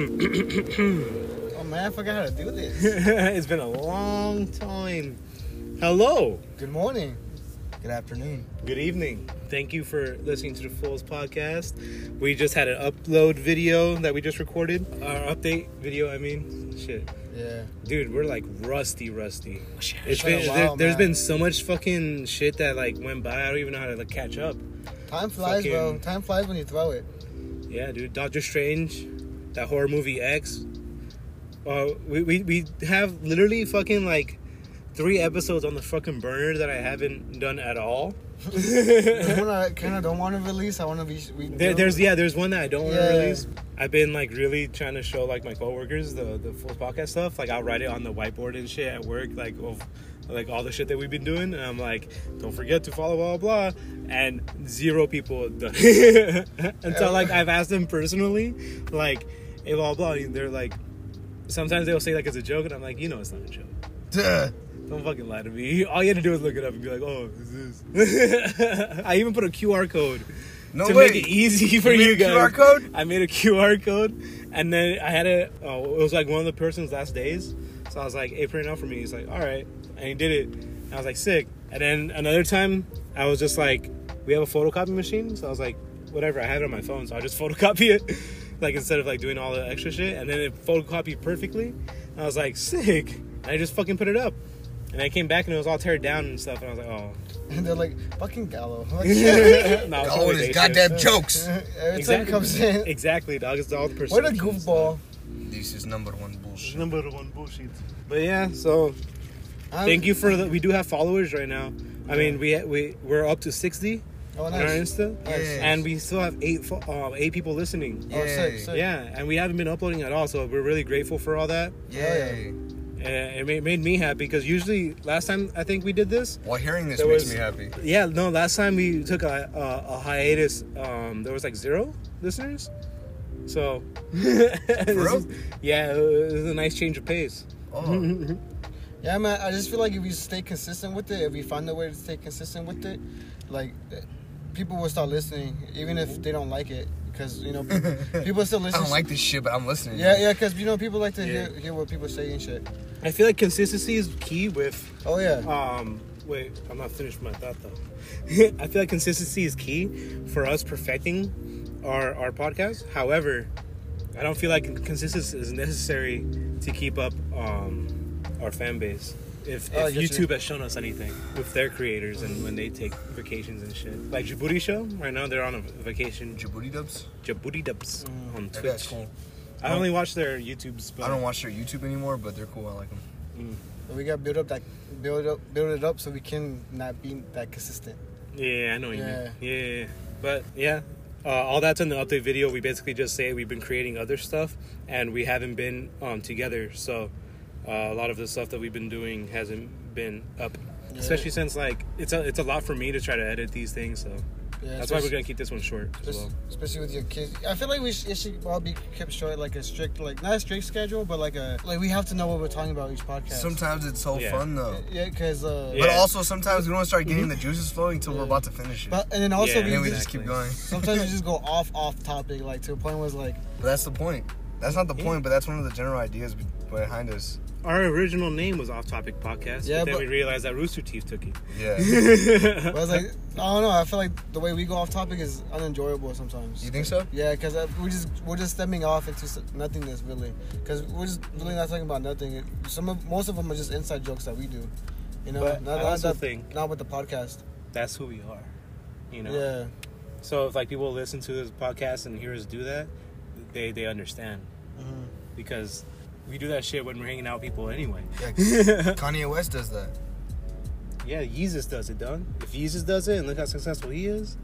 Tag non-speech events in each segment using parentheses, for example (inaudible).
oh man, I forgot how to do this. (laughs) it's been a long time. Hello. Good morning. Good afternoon. Good evening. Thank you for listening to the Fools podcast. We just had an upload video that we just recorded. Our update video, I mean. Shit. Yeah. Dude, we're like rusty, rusty. Oh, it's It's been been, there, has been so much fucking shit that like went by. I don't even know how to like catch up. Time flies, bro. Time flies when you throw it. Yeah, dude. Doctor Strange, that horror movie X. Uh, we, we, we have literally fucking like three episodes on the fucking burner that I haven't done at all. One I kind of (laughs) don't want to release. I want to be. We There, there's yeah, there's one that I don't want to Yeah. release. I've been like really trying to show like my coworkers the the full podcast stuff. Like I'll write it on the whiteboard and shit at work, like of like all the shit that we've been doing. And I'm like, don't forget to follow blah blah. blah. And zero people done until (laughs) like I've asked them personally, like, hey blah blah. And they're like, sometimes they'll say like it's a joke, and I'm like, you know, it's not a joke. Duh. Don't fucking lie to me. All you had to do was look it up and be like, oh, is this? (laughs) I even put a QR code No to way. make it easy for You you, guys. QR code? I made a QR code, and then I had a. Oh, it was like one of the person's last days. So I was like, "Hey, print it out for me." He's like, "All right," and he did it. And I was like, "Sick." And then another time, I was just like, "We have a photocopy machine," so I was like, "Whatever." I had it on my phone, so I just (laughs) photocopy it, like instead of like doing all the extra shit. And then it photocopied perfectly. I was like, "Sick!" And I just fucking put it up. And I came back and it was all teared down and stuff. And I was like, "Oh." (laughs) And they're like, fucking Gallo. (laughs) (laughs) no, it's All probably his goddamn jokes. Every time he comes in. Exactly, dog. It's all the What a goofball. This is number one bullshit. Number one bullshit. But yeah, so I'm- thank you for the. We do have followers right now. I mean, we we we're up to sixty Oh, on our. Insta, Nice. and we still have eight fo- uh, eight people listening. Oh, sick, sick. Yeah, and we haven't been uploading at all, so we're really grateful for all that. Yay. And it made, made me happy because usually last time I think we did this, Well, hearing this There makes was- me happy. yeah, no, last time we took a a, a hiatus. Um, there was like zero listeners, so (laughs) is- yeah, it was a nice change of pace. Oh, (laughs) Yeah, man. I just feel like if we stay consistent with it, if we find a way to stay consistent with it, like people will start listening, even if they don't like it, because you know pe- (laughs) people still listen. I don't like this shit, but I'm listening. Yeah, yeah, because you know people like to Yeah. hear hear what people say and shit. I feel like consistency is key with Oh yeah. Um, wait, I'm not finished my thought though. (laughs) I feel like consistency is key for us perfecting our our podcast. However, I don't feel like consistency is necessary to keep up um, our fan base. If, if get you. YouTube has shown us anything with their creators and when they take vacations and shit, like Djibouti show right now they're on a vacation. Djibouti dubs. Djibouti Dubs Mm. on Twitch. cool. I only watch their YouTubes. But I don't watch their YouTube anymore, but they're cool. I like them. we gotta build up that build up build it up so we can not be that consistent. Yeah, I know what you Yeah. mean. Yeah, yeah, yeah. but yeah, uh, all that's in the update video. We basically just say we've been creating other stuff and we haven't been um, together. So uh, a lot of the stuff that we've been doing hasn't been up, Yeah. especially since like it's a it's a lot for me to try to edit these things. So Yeah, that's why we're gonna keep this one short as especially, well. especially with your kids. I feel like we sh- it should all be kept short, like a strict, like not a strict schedule, but like a like we have to know what we're talking about each podcast. Sometimes it's so Yeah. fun though. yeah, because uh, Yeah. But also sometimes we don't start getting the juices flowing until we're about to finish it. but and then also Yeah, and we then we just, just keep going. sometimes we (laughs) just go off off topic, like to a point where it's like But that's the point. That's not the Yeah. point, but that's one of the general ideas behind us. Our original name was Off Topic Podcast, Yeah, but then but- we realized that Rooster Teeth took it. Yeah. (laughs) But I was like, I don't know. I feel like the way we go off topic is unenjoyable sometimes. You think so? Yeah, because we just we're just stemming off into nothingness really. Because we're just really not talking about nothing. Some of most of them are just inside jokes that we do. You know, But I also not, think- not with the podcast. That's who we are, you know. Yeah, So if like people listen to this podcast and hear us do that, they they understand Mhm. because we do that shit when we're hanging out with people anyway. yeah. (laughs) Kanye West does that. Yeah, Yeezus does it, done. If Yeezus does it and look how successful he is,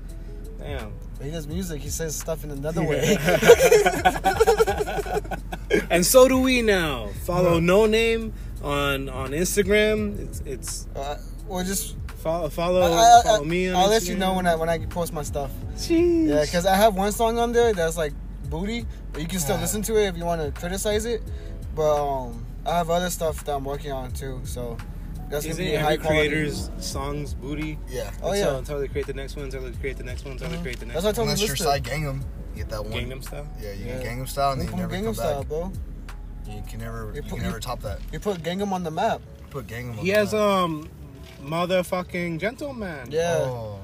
damn. But he does music. He says stuff in another way. (laughs) and so do we now. Follow No Name on on Instagram. It's it's uh, or just follow follow I, follow me on will let you know when I when I post my stuff. Jeez. Yeah, because I have one song on there that's like booty, but you can still Yeah. listen to it if you want to criticize it. But um, I have other stuff that I'm working on too, so that's Isn't gonna be every high quality. creator's songs booty? Yeah. Oh, Until, yeah. until they create the next one, until they create the next one, until they Mhm. create the next That's what I told Unless you. you're Listen. Psy Gangnam. You get that one. Gangnam Style. Yeah, you Yeah. get Gangnam Style, and then you never Gangnam come Style, back. bro. You can never, You you put- can you- never top that. You put Gangnam on the map. Put Gangnam. on He the has map. um, motherfucking gentleman. Yeah, Oh,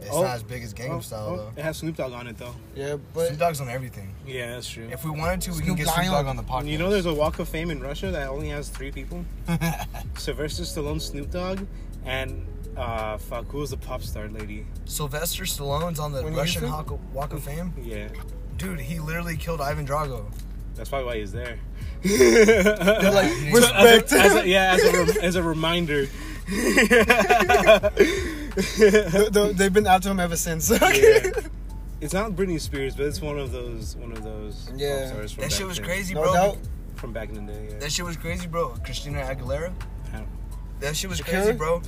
it's Oh. not as big as Gangnam Oh, Style oh, though. It has Snoop Dogg on it though. yeah, but Snoop Dogg's on everything. Yeah, that's true. If we wanted to, we can Snoop get Snoop Dogg on the podcast. You know, there's a Walk of Fame in Russia that only has three people: (laughs) Sylvester Stallone, Snoop Dogg, and uh, fuck, who was the pop star lady? Sylvester Stallone's on the When Russian used Walk of, Walk of Fame. Yeah, Dude, he literally killed Ivan Drago. that's probably why he's there. they're like (laughs) As a- as a, yeah, as a, rem- as a reminder. (laughs) They- they- They've been after him ever since. (laughs) Yeah. It's not Britney Spears, but it's one of those one of those Yeah. pop stars from That shit was then. crazy, no bro. doubt. from back in the day. Yeah. That shit was crazy, bro. Christina Aguilera. That shit was crazy, bro.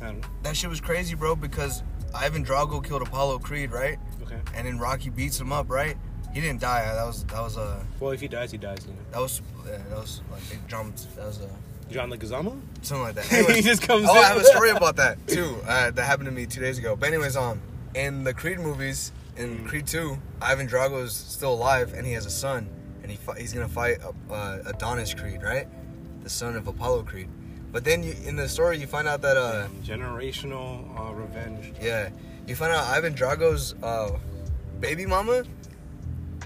I don't know. That shit was crazy, bro, because Ivan Drago killed Apollo Creed, right? Okay. And then Rocky beats him up, right? He didn't die. That was that was uh Well, if he dies, he dies. You know. that was yeah, that was like they jumped. That was uh John Leguizamo. something like that. (laughs) he just comes. oh, in. I have a story about that too. Uh, that happened to me two days ago. But anyways, um, in the Creed movies, in Creed Two, Ivan Drago is still alive and he has a son, and he fi- he's gonna fight uh, Adonis Creed, right? The son of Apollo Creed. But then you, in the story, you find out that uh, Generational uh, revenge. yeah, you find out Ivan Drago's uh, baby mama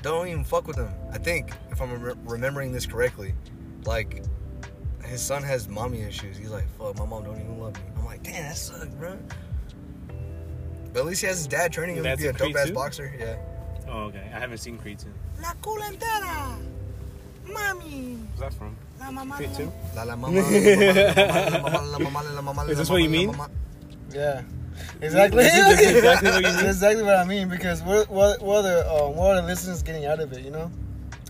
don't even fuck with him. I think if I'm re- remembering this correctly, like his son has mommy issues. He's like, fuck, my mom don't even love me. I'm like, damn, that sucks, bro. But at least he has his dad training him to be a in dope ass boxer. Yeah. Oh, okay. I haven't seen Creed 2. La culantera, mami. Where's that from? La mama. Creed 2? La la mama. la mama, la mama, la mama, Is la this what you mean? Yeah, exactly. (laughs) Exactly what you mean? Exactly what I mean because what what what are the um, what are the listeners getting out of it? You know,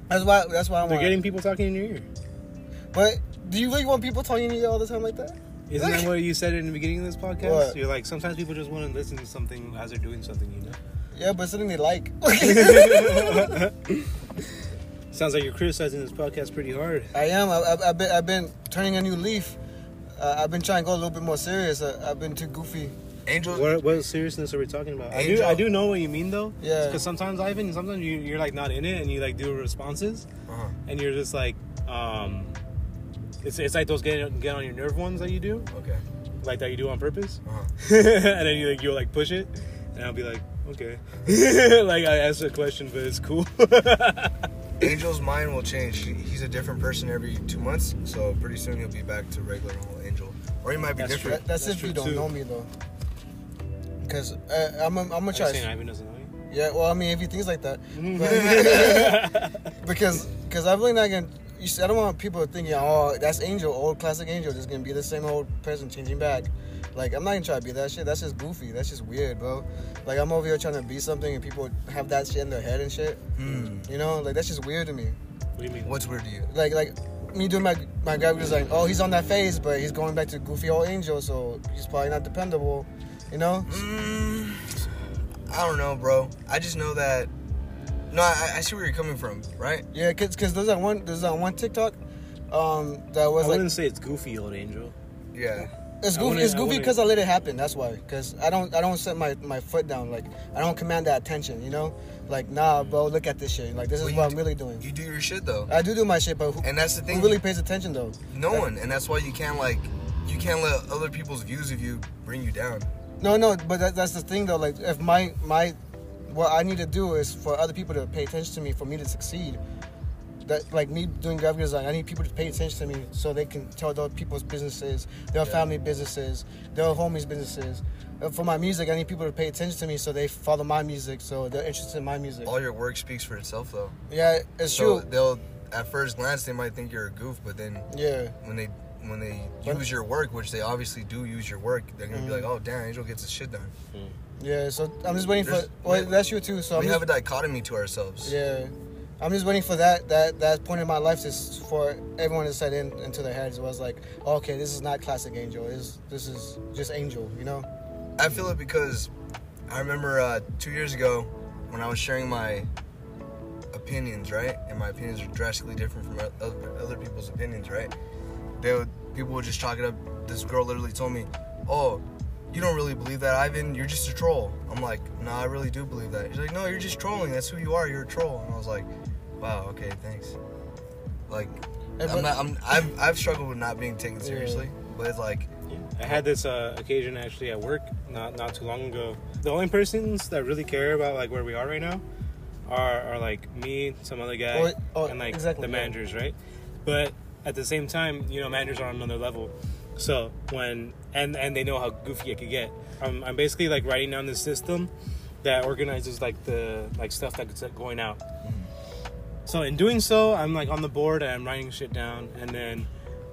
that's why that's why I'm. They're getting people talking in your ear. But do you really want people talking to you all the time like that? Isn't that (laughs) what you said in the beginning of this podcast? What? You're like, sometimes people just want to listen to something as they're doing something, you know? Yeah, but something they like. (laughs) (laughs) Sounds like you're criticizing this podcast pretty hard. I am. I, I, I've been I've been turning a new leaf. Uh, I've been trying to go a little bit more serious. I, I've been too goofy. Angel. What, what seriousness are we talking about? I do, I do know what you mean though. Yeah. Because sometimes Ivan, sometimes you, you're like not in it, and you like do responses, Uh-huh. and you're just like, um, it's it's like those get get on your nerve ones that you do, Okay. like that you do on purpose, Uh-huh. (laughs) and then you like you like push it, and I'll be like, okay, (laughs) like I asked a question, but it's cool. (laughs) Angel's mind will change. He's a different person every two months, so pretty soon he'll be back to regular old Angel, or he might be That's different. That, that's, That's if you don't too. know me though. Because uh, I'm I'm gonna Are you try. saying Ivan doesn't know you? Yeah, well, I mean, if he thinks like that, but, because because I'm really not gonna. You see, I don't want people thinking, oh, that's Angel, old classic Angel, just gonna be the same old person changing back. Like I'm not gonna try to be that shit. That's just goofy. That's just weird, bro. Like I'm over here trying to be something, and people have that shit in their head and shit. Hmm. You know, like that's just weird to me. What do you mean? What's weird to you? Like like me doing my my graphic design. Oh, he's on that phase, but he's going back to goofy old Angel, so he's probably not dependable. You know? Mm, I don't know, bro. I just know that. No, I, I see where you're coming from, right? Yeah, cause, cause there's that one there's that one TikTok, um, that I was like wouldn't say it's goofy, old angel. Yeah. It's goofy. It's goofy because I let it happen. That's why. Because I don't. I don't set my, my foot down. Like I don't command that attention. You know. Like nah, bro. Look at this shit. Like this is Well, what I'm really doing. You do your shit though, I do do my shit, but who, and that's the thing. who thing. really pays attention though? no one, and that's why you can't like, you can't let other people's views of you bring you down. No, no. But that, that's the thing though. Like if my my what I need to do is for other people to pay attention to me for me to succeed. That like me doing graphic design, I need people to pay attention to me so they can tell other people's businesses, their Yeah. family businesses, their homies businesses. Uh, For my music, I need people to pay attention to me so they follow my music, so they're interested in my music. All your work speaks for itself, though. Yeah, it's so true. they'll, at first glance, they might think you're a goof, but then Yeah, when they when they use your work, which they obviously do use your work, they're gonna Mhm. be like, oh damn, Angel gets his shit done. Yeah. So I'm just waiting for. There's- Well, we- that's you too. So I'm we just, have a dichotomy to ourselves. yeah, I'm just waiting for that that that point in my life to s- for everyone to set in into their heads. It was like, okay, this is not classic Angel. This this is just Angel. You know? I feel it because I remember uh, two years ago when I was sharing my opinions, right? And my opinions are drastically different from o- other, other people's opinions, right? They would, people would just chalk it up. This girl literally told me, "Oh, you don't really believe that, Ivan. You're just a troll. I'm like, no, I really do believe that. He's like, no, you're just trolling. That's who you are. You're a troll. And I was like, wow, okay, thanks. Like, I'm not, I'm, I've, I've struggled with not being taken seriously, but it's like, I had this uh, occasion actually at work not not too long ago. The only persons that really care about like where we are right now are, are like me, some other guy, Oh, and like exactly, the yeah. managers, right? But at the same time, you know, managers are on another level. So when and and they know how goofy it could get. I'm, I'm basically like writing down this system that organizes like the like stuff that's going out. So in doing so, I'm like on the board and I'm writing shit down, and then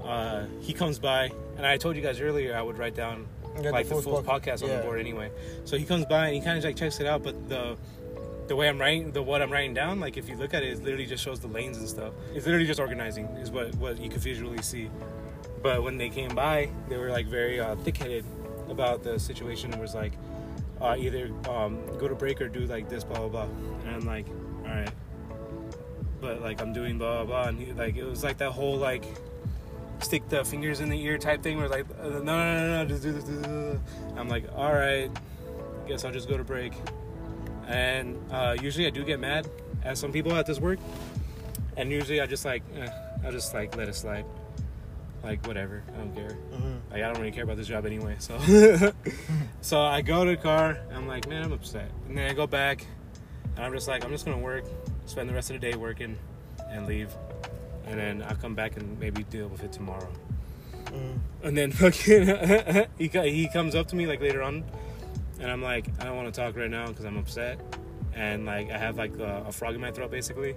uh, he comes by, and I told you guys earlier I would write down the like the full full pod- podcast on the board anyway. So he comes by and he kind of like checks it out, but the the way I'm writing, the what I'm writing down, like if you look at it, it literally just shows the lanes and stuff. It's literally just organizing, is what what you could visually see. But when they came by, they were like very uh, thick-headed about the situation. It was like uh, either um, go to break or do like this, blah blah blah. And I'm like, all right, but like I'm doing blah blah blah, and he, like it was like that whole like stick the fingers in the ear type thing, where like uh, no no no no, just do this. I'm like, all right, guess I'll just go to break. And uh, usually I do get mad at some people at this work, and usually I just like eh, I just like let it slide, like whatever, I don't care. Mhm. Like I don't really care about this job anyway. So, (laughs) (laughs) so I go to the car. And I'm like, man, I'm upset. And then I go back, and I'm just like, I'm just gonna work, spend the rest of the day working, and leave. And then I'll come back and maybe deal with it tomorrow. Mhm. And then (laughs) fucking he he comes up to me like later on, and I'm like, I don't want to talk right now because I'm upset, and like I have like a, a frog in my throat basically,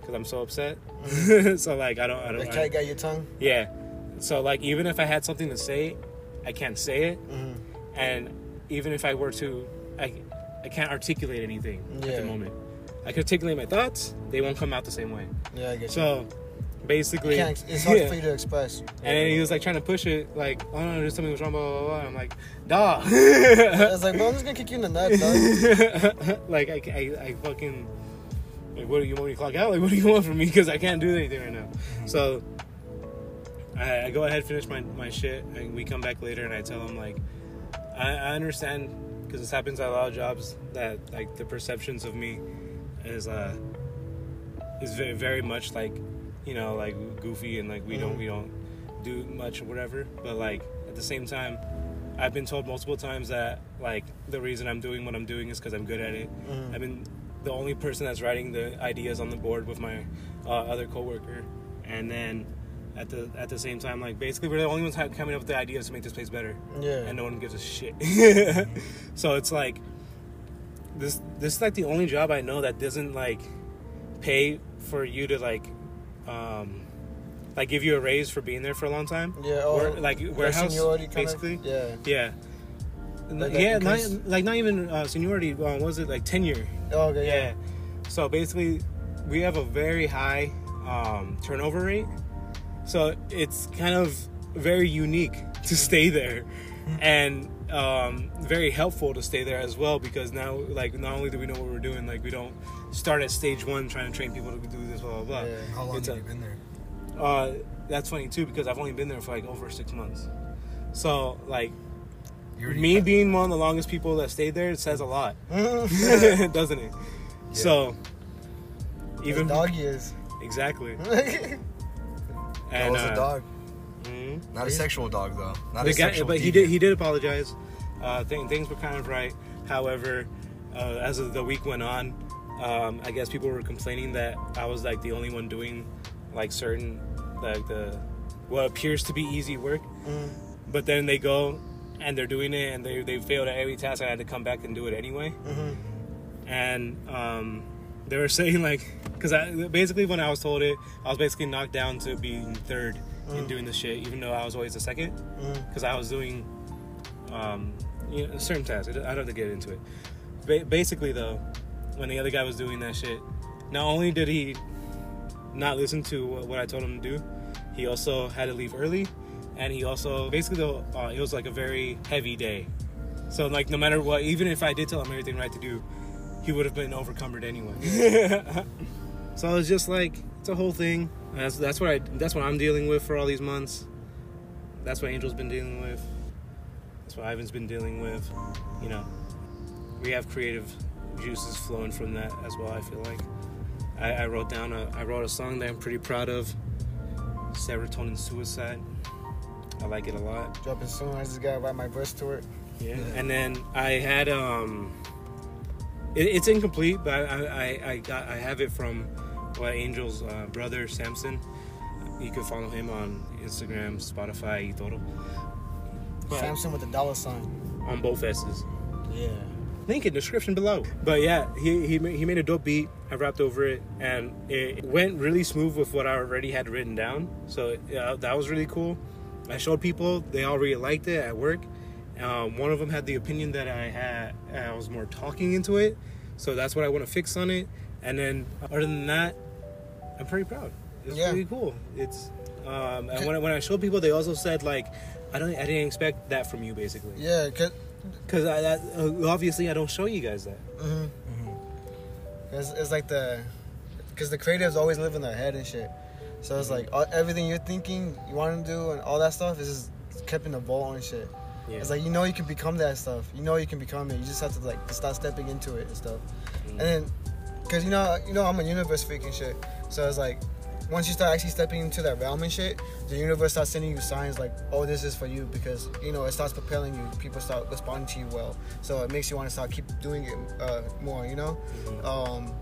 because I'm so upset. so like I don't I don't I- cat got your tongue. yeah. So like even if I had something to say, I can't say it, Mhm. and even if I were to, I I can't articulate anything at the moment. I can articulate my thoughts, they won't come out the same way. Yeah, I get you. So basically, You can't, it's hard yeah. for you to (laughs) express. And then he was like trying to push it, like, oh no, there's something was wrong, blah blah blah. I'm like, nah. (laughs) I was like, bro, I'm just gonna kick you in the nuts, dog. (laughs) like I, I, I fucking like what do you want me to clock out? Like what do you want from me? Because I can't do anything right now. So I, I go ahead finish my, my shit and we come back later and I tell them, like I, I understand because this happens at a lot of jobs that like the perceptions of me is uh is very very much like you know like goofy and like we don't Mhm. we don't do much or whatever but like at the same time I've been told multiple times that like the reason I'm doing what I'm doing is because I'm good at it. Mhm. I've been the only person that's writing the ideas on the board with my uh, other coworker, and then at the at the same time, like basically we're the only ones coming up with the ideas to make this place better, Yeah. and no one gives a shit. (laughs) so it's like this this is like the only job I know that doesn't like pay for you to like um like give you a raise for being there for a long time. Yeah, oh, Where- like warehouse, kind of- basically. Yeah. Yeah. Like yeah, not, like not even uh, seniority. Uh, what was it like tenure? Oh, okay, Yeah. yeah. So basically, we have a very high um, turnover rate. So it's kind of very unique to stay there, and um, very helpful to stay there as well because now, like, not only do we know what we're doing, like, we don't start at stage one trying to train people to do this, blah blah blah. Yeah. how long It's have a- you been there? Uh, that's funny too because I've only been there for like over six months. So like me being one of the longest people that stayed there, it says a lot, (laughs) doesn't it? So even dog years exactly. (laughs) That was uh, a dog. mhm. Not a sexual dog though. Not a guy- sexual but he did he did apologize. Uh, th- things were kind of right. However, uh, as the week went on, um, I guess people were complaining that I was like the only one doing like certain like the what appears to be easy work. Mm. But then they go and they're doing it and they they failed at every task. I had to come back and do it anyway. Mhm. And um, they were saying like because I basically when I was told it, I was basically knocked down to being third in Mm. doing the shit, even though I was always the second Mm. because I was doing um, you know, certain tasks. I don't have to get into it. Ba- basically, though, when the other guy was doing that shit, not only did he not listen to what, what I told him to do, he also had to leave early, and he also basically though uh, it was like a very heavy day. So like no matter what, even if I did tell him everything right to do, he would have been overcumbered anyway. (laughs) so I was just like it's a whole thing. That's that's what I that's what I'm dealing with for all these months. That's what Angel's been dealing with. That's what Ivan's been dealing with. You know, we have creative juices flowing from that as well. I feel like I, I wrote down a I wrote a song that I'm pretty proud of. Serotonin Suicide. I like it a lot. Dropping soon. I just gotta write my verse to it. Yeah. And then I had um, it, it's incomplete, but I, I I got I have it from what Angel's uh, brother Samson. You can follow him on Instagram, Spotify, y todo. But Samson with the dollar sign. on both S's. Yeah. Link in description below. But yeah, he he he made a dope beat. I rapped over it, and it went really smooth with what I already had written down. So yeah, that was really cool. I showed people; they all really liked it at work. Um, one of them had the opinion that I had I was more talking into it, so that's what I want to fix on it. And then other than that, I'm pretty proud. It's Yeah. really cool. It's um, and when I, when I showed people, they also said like, I don't I didn't expect that from you, basically. Yeah, cause, Because I, that, uh, obviously I don't show you guys that. Mm-hmm. it's, it's like the, cause the creatives always live in their head and shit. So it's like all, everything you're thinking you want to do and all that stuff is just kept in the vault and shit. Yeah. It's like you know you can become that stuff. You know you can become it. You just have to like start stepping into it and stuff. Mm. And then, cause you know you know I'm a universe freak and shit. So it's like once you start actually stepping into that realm and shit, the universe starts sending you signs like, oh, this is for you because you know it starts propelling you. People start responding to you well, so it makes you want to start keep doing it uh, more. You know. Um,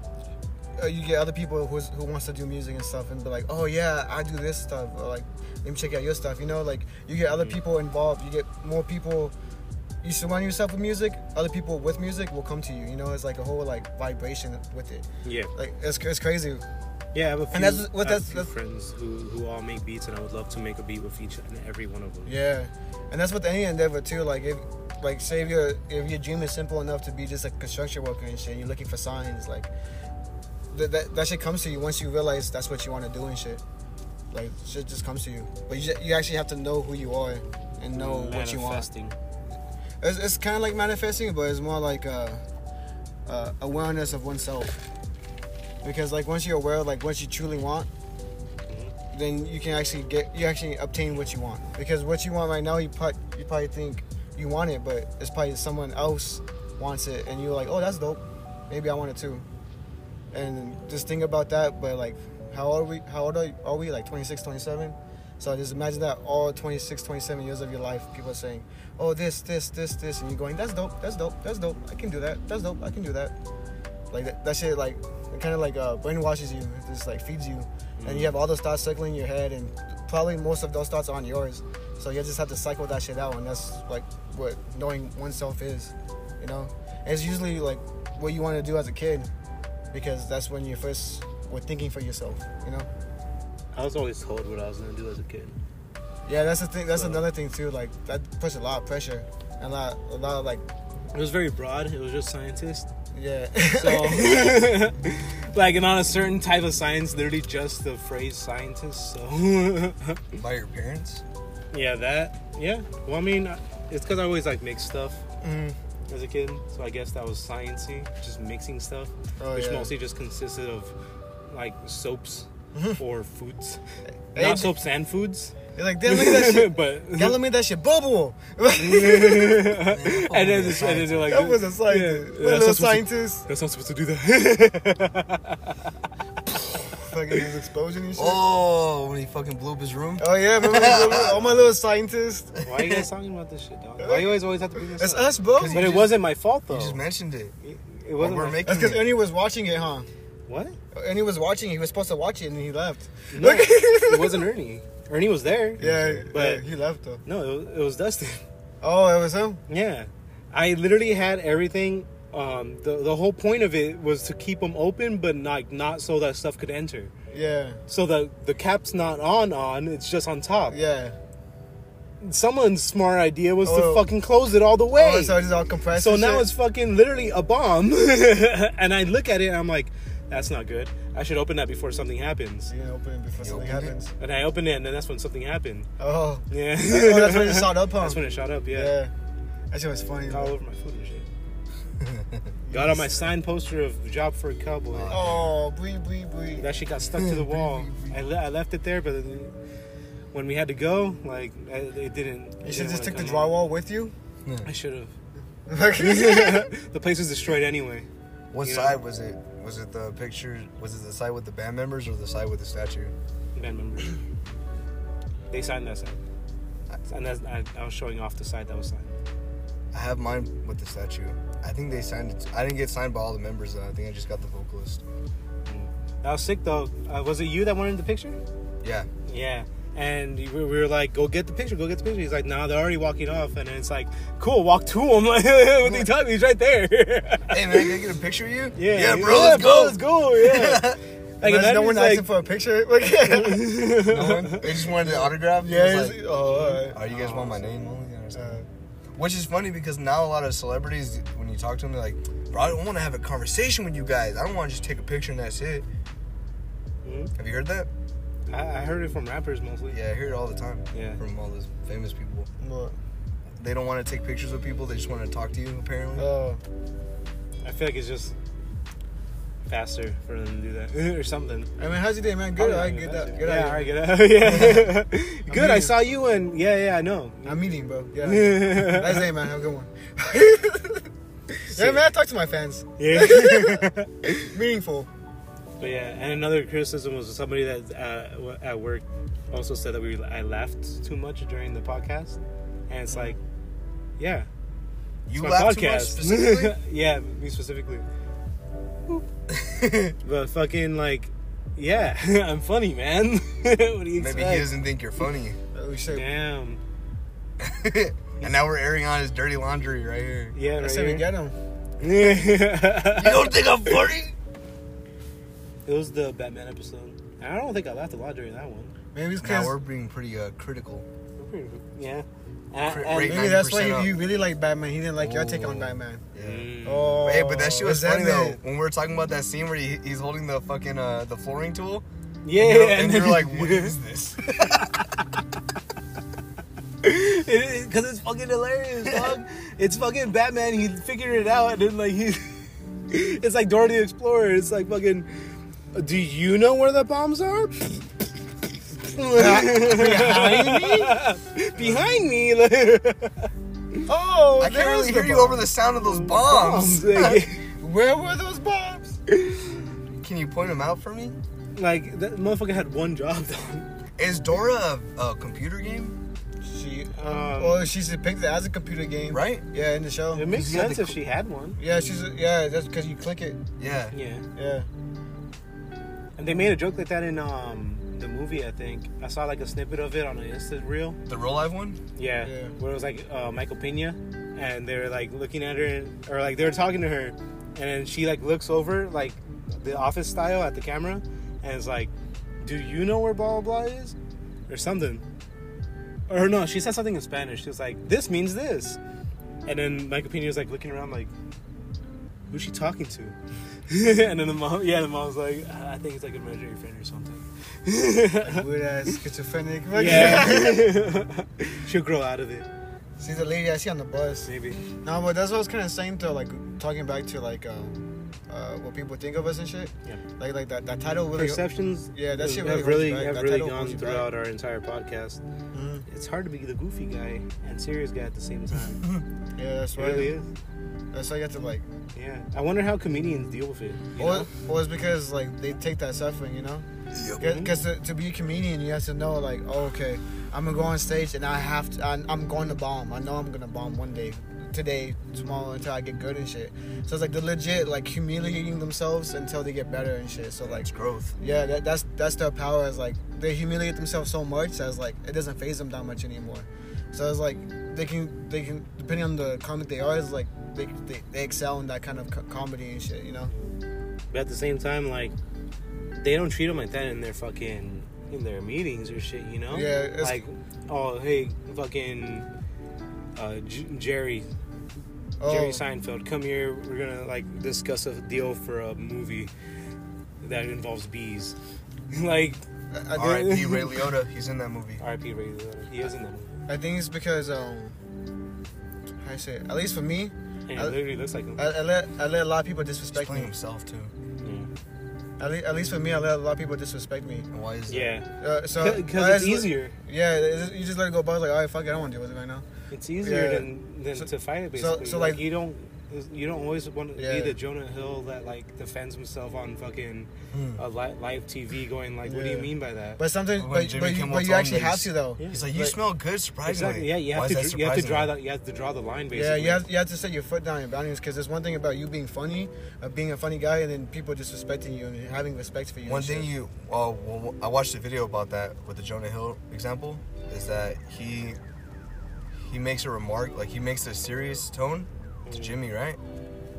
uh, you get other people who's, who wants to do music and stuff and be like, oh yeah, I do this stuff. Or like, let me check out your stuff. You know, like you get other people involved. You get more people. You surround yourself with music. Other people with music will come to you. You know, it's like a whole like vibration with it. Yeah, Like it's, it's crazy. yeah. I have a few, And that's- what I have a that's- that's- friends who, who all make beats, and I would love to make a beat with each and every one of them. Yeah, and that's with any endeavor too. Like if, like say if your if your dream is simple enough to be just a construction worker and shit, and you're looking for signs, like that that, that shit comes to you once you realize that's what you want to do and shit. Like shit just comes to you, but you you actually have to know who you are and know what you want. It's, it's kind of like manifesting, but it's more like uh, uh, awareness of oneself. Because like once you're aware, of, like what you truly want, then you can actually get you actually obtain what you want. Because what you want right now, you probably you probably think you want it, but it's probably someone else wants it, and you're like, oh, that's dope. Maybe I want it too. And just think about that. But like, how old are we? How old are, are we? Like 26, 27. So just imagine that all 26, 27 years of your life, people are saying, oh, this, this, this, this, and you're going, that's dope, that's dope, that's dope. I can do that. That's dope. I can do that. Like that, that shit, like it kind of like uh, brainwashes you. It just like feeds you, and you have all those thoughts circling in your head, and probably most of those thoughts aren't yours. So you just have to cycle that shit out, and that's like what knowing oneself is, you know. And it's usually like what you want to do as a kid, because that's when you first were thinking for yourself, you know. I was always told what I was gonna do as a kid. Yeah, that's the thing. That's So- another thing too. Like that puts a lot of pressure, and a lot, a lot of like, It was very broad. It was just scientist. yeah. So, (laughs) like, and on a certain type of science, literally just the phrase scientist. So, (laughs) By your parents? yeah, that. Yeah. Well, I mean, it's because I always like mix stuff Mhm. as a kid. So I guess that was sciencey, just mixing stuff, Oh, which yeah. mostly just consisted of like soaps mm-hmm. or foods. Hey, Not d- soaps and foods, You're like, damn, look at that shit. (laughs) but Damn, look at that shit. Bubble. (laughs) Oh and then, just, and then they're like, that was a scientist. Yeah, What that's little not supposed to- That's not supposed to do that. (laughs) Fucking his explosion and shit. Oh, when he fucking blew up his room? Oh yeah, remember that? all my little scientists. Why are you guys talking about this shit, dog? Why you always always have to bring this It's us, bro. Cause But it just- wasn't my fault though. You just mentioned it. It wasn't. we're my- making- That's because Ernie was watching it, huh? What? And he was watching. He was supposed to watch it, and he left. No, (laughs) it wasn't Ernie. Ernie was there. Yeah, But- yeah, he left though. No, it was, it was Dustin. Oh, it was him. Yeah, I literally had everything. Um, the the whole point of it was to keep them open, but not not so that stuff could enter. Yeah, So the the cap's not on on. It's just on top. yeah. Someone's smart idea was Oh. to fucking close it all the way. Oh, so it's all compressed. So now shit? it's fucking literally a bomb. (laughs) and I look at it and I'm like, that's not good. I should open that before something happens. You didn't open it before something opened it? happens. And I opened it and then that's when something happened. Oh. Yeah. oh, that's when it shot (laughs) up, huh? That's when it shot up, yeah. Yeah. That shit was funny. All over my foot and shit. Got on my signed poster of Job for a Cowboy. Oh, oh breathe, breathe, breathe. That shit got stuck to the (laughs) wall. I, le- I left it there, but when we had to go, like, I- it didn't. You should didn't just wanna took the come out. drywall with you. I should have. (laughs) The place was destroyed anyway. What You know? side was it? Was it the picture? Was it the side with the band members or the side with the statue? The band members. They signed that side. And that's, I, I was showing off the side that was signed. I have mine with the statue. I think they signed it. I didn't get signed by all the members though. I think I just got the vocalist. That was sick though. Uh, was it you that wanted the picture? Yeah. Yeah. And we we were like, go get the picture, go get the picture. He's like, nah, they're already walking off. And then it's like, cool, walk to him. Like, (laughs) what are you talking? He's right there. Hey man, can I get a picture of you? yeah, Yeah, bro. let's bro, go. let's go. Yeah. (laughs) Like, no one asking like, for a picture. Like, (laughs) No one? They just wanted the autograph. yeah, It was he's like, oh, alright. oh, you guys want my name? on it or Uh. Which is funny because now a lot of celebrities, when you talk to them, they're like, "Bro, I don't want to have a conversation with you guys. I don't want to just take a picture and that's it." Mhm. Have you heard that? I, I heard it from rappers mostly. Yeah, I hear it all the time. Yeah. From all those famous people. what? They don't want to take pictures with people. They just want to talk to you. Apparently. Oh, I feel like it's just faster for them to do that (laughs) or something. I mean, how's your day, man? Good. Oh, I get (laughs) that. Get (laughs) yeah, all right, get out. yeah. Good. I saw you and yeah, yeah, I know. I'm meeting, bro. Yeah. Nice day, man. Have a good one. yeah, man. I talk to my fans. Yeah. Meaningful. But yeah, and another criticism was somebody that uh, at work also said that we I laughed too much during the podcast, and it's like, yeah, you it's my laugh too much specifically. (laughs) yeah, me specifically. (laughs) but fucking like, yeah, (laughs) I'm funny, man. what do you expect? Maybe he doesn't think you're funny. Oh, we say. Damn. and now we're airing on his dirty laundry right here. Yeah, I right say we get him. You don't think I'm funny? It was the Batman episode. And I don't think I laughed a lot during that one. Maybe it's Now because we're being pretty uh, critical. Yeah. And, Cra- and- rate maybe that's why 90% you, up. you really like Batman. He didn't like your take on Batman. Yeah. Mm. Oh, Hey, but that shit was is that funny though. it? When we were talking about that scene where he, he's holding the fucking uh, the flooring tool, yeah, and you're, and and you're like, "What (laughs) is this?" (laughs) Because it's fucking hilarious, dog. it's fucking Batman. He figured it out, and then like he, (laughs) it's like Dora the Explorer. It's like fucking. Do you know where the bombs are? Behind me? Behind me. (laughs) Oh, I can't really the hear you over the sound of those bombs. bombs. (laughs) Where were those bombs? Can you point them out for me? like that motherfucker had one job, dog. Is Dora a, a computer game? She, Um, well, she's depicted as a computer game, Right? Yeah, in the show. It makes sense the if co- she had one. Yeah, she's a, yeah. That's because you click it. Yeah. Yeah. Yeah. And they made a joke like that in um the movie. I think I saw like a snippet of it on an Insta reel. The real life one? Yeah, Yeah. where it was like uh, Michael Pena, and they were like looking at her, and, or like they were talking to her, and then she like looks over like the office style at the camera, and it's like, "Do you know where blah blah blah is?" or something. Or no, she said something in Spanish. She was like, "This means this," and then Michael Pena was like looking around like, "Who's she talking to?" (laughs) and then the mom, yeah, the mom was like, "I think it's like a imaginary friend or something." (laughs) Like weird ass schizophrenic. (laughs) yeah, she'll grow out of it, See the lady I see on the bus. maybe. No, but that's what I was kind of saying to like talking back to like um, uh, what people think of us and shit. Yeah. Like like that that title really. perceptions Yeah, that shit have really really holds you back. have really gone holds you back. throughout our entire podcast. Mhm. It's hard to be the goofy guy and serious guy at the same time. (laughs) Yeah, that's it really is. That's why you have to like. Yeah, I wonder how comedians deal with it. You Well, know? well, it's because like they take that suffering, you know. Yep. Because to, to be a comedian, you have to know like, oh, okay, I'm gonna go on stage and I have to. I, I'm going to bomb. I know I'm gonna bomb one day, today, tomorrow, until I get good and shit. So it's like they're legit like humiliating themselves until they get better and shit. So like, It's growth. yeah, that, that's that's their power. Is like they humiliate themselves so much as like it doesn't phase them that much anymore. So it's like they can they can depending on the comic they are, is like they, they they excel in that kind of co- comedy and shit. You know. But at the same time, like they don't treat them like that in their fucking in their meetings or shit. You know? Yeah, it's- Like, oh hey, fucking uh, J- Jerry. Jerry Oh. Seinfeld, come here. We're gonna like discuss a deal for a movie that involves bees. (laughs) like, R.I.P. think, (laughs) Ray Liotta. He's in that movie. R.I.P. Ray Liotta. He is in that movie. I think it's because um, how I say it? At least for me, And I- literally looks like him. I, I let I let a lot of people He's disrespect playing me. himself too. Yeah. At least, at least for me, I let a lot of people disrespect me. Why is that? Yeah, Uh, so because it's easier. Yeah, it's just- you just let it go by. Like, all right, fuck it, I don't want to deal with it right now. It's easier Yeah. than than So- to fight it. so- Basically, so, like, like- you don't you don't always want to Yeah. be the Jonah Hill that like defends himself on fucking a li- live TV, going like, "What do you mean by that?" But sometimes, When but, but, you, but you actually have to though. Yeah. He's like, you Like- smell good, surprisingly. Exactly. Yeah, you have to that you have to draw surprising? that you have to draw the line basically. Yeah, you have you have to set your foot down your boundaries because there's one thing about you being funny, uh, being a funny guy, and then people disrespecting you and having respect for you. One thing shit. you, well, well, I watched a video about that with the Jonah Hill example, is that he he makes a remark, like he makes a serious tone to. Jimmy, right?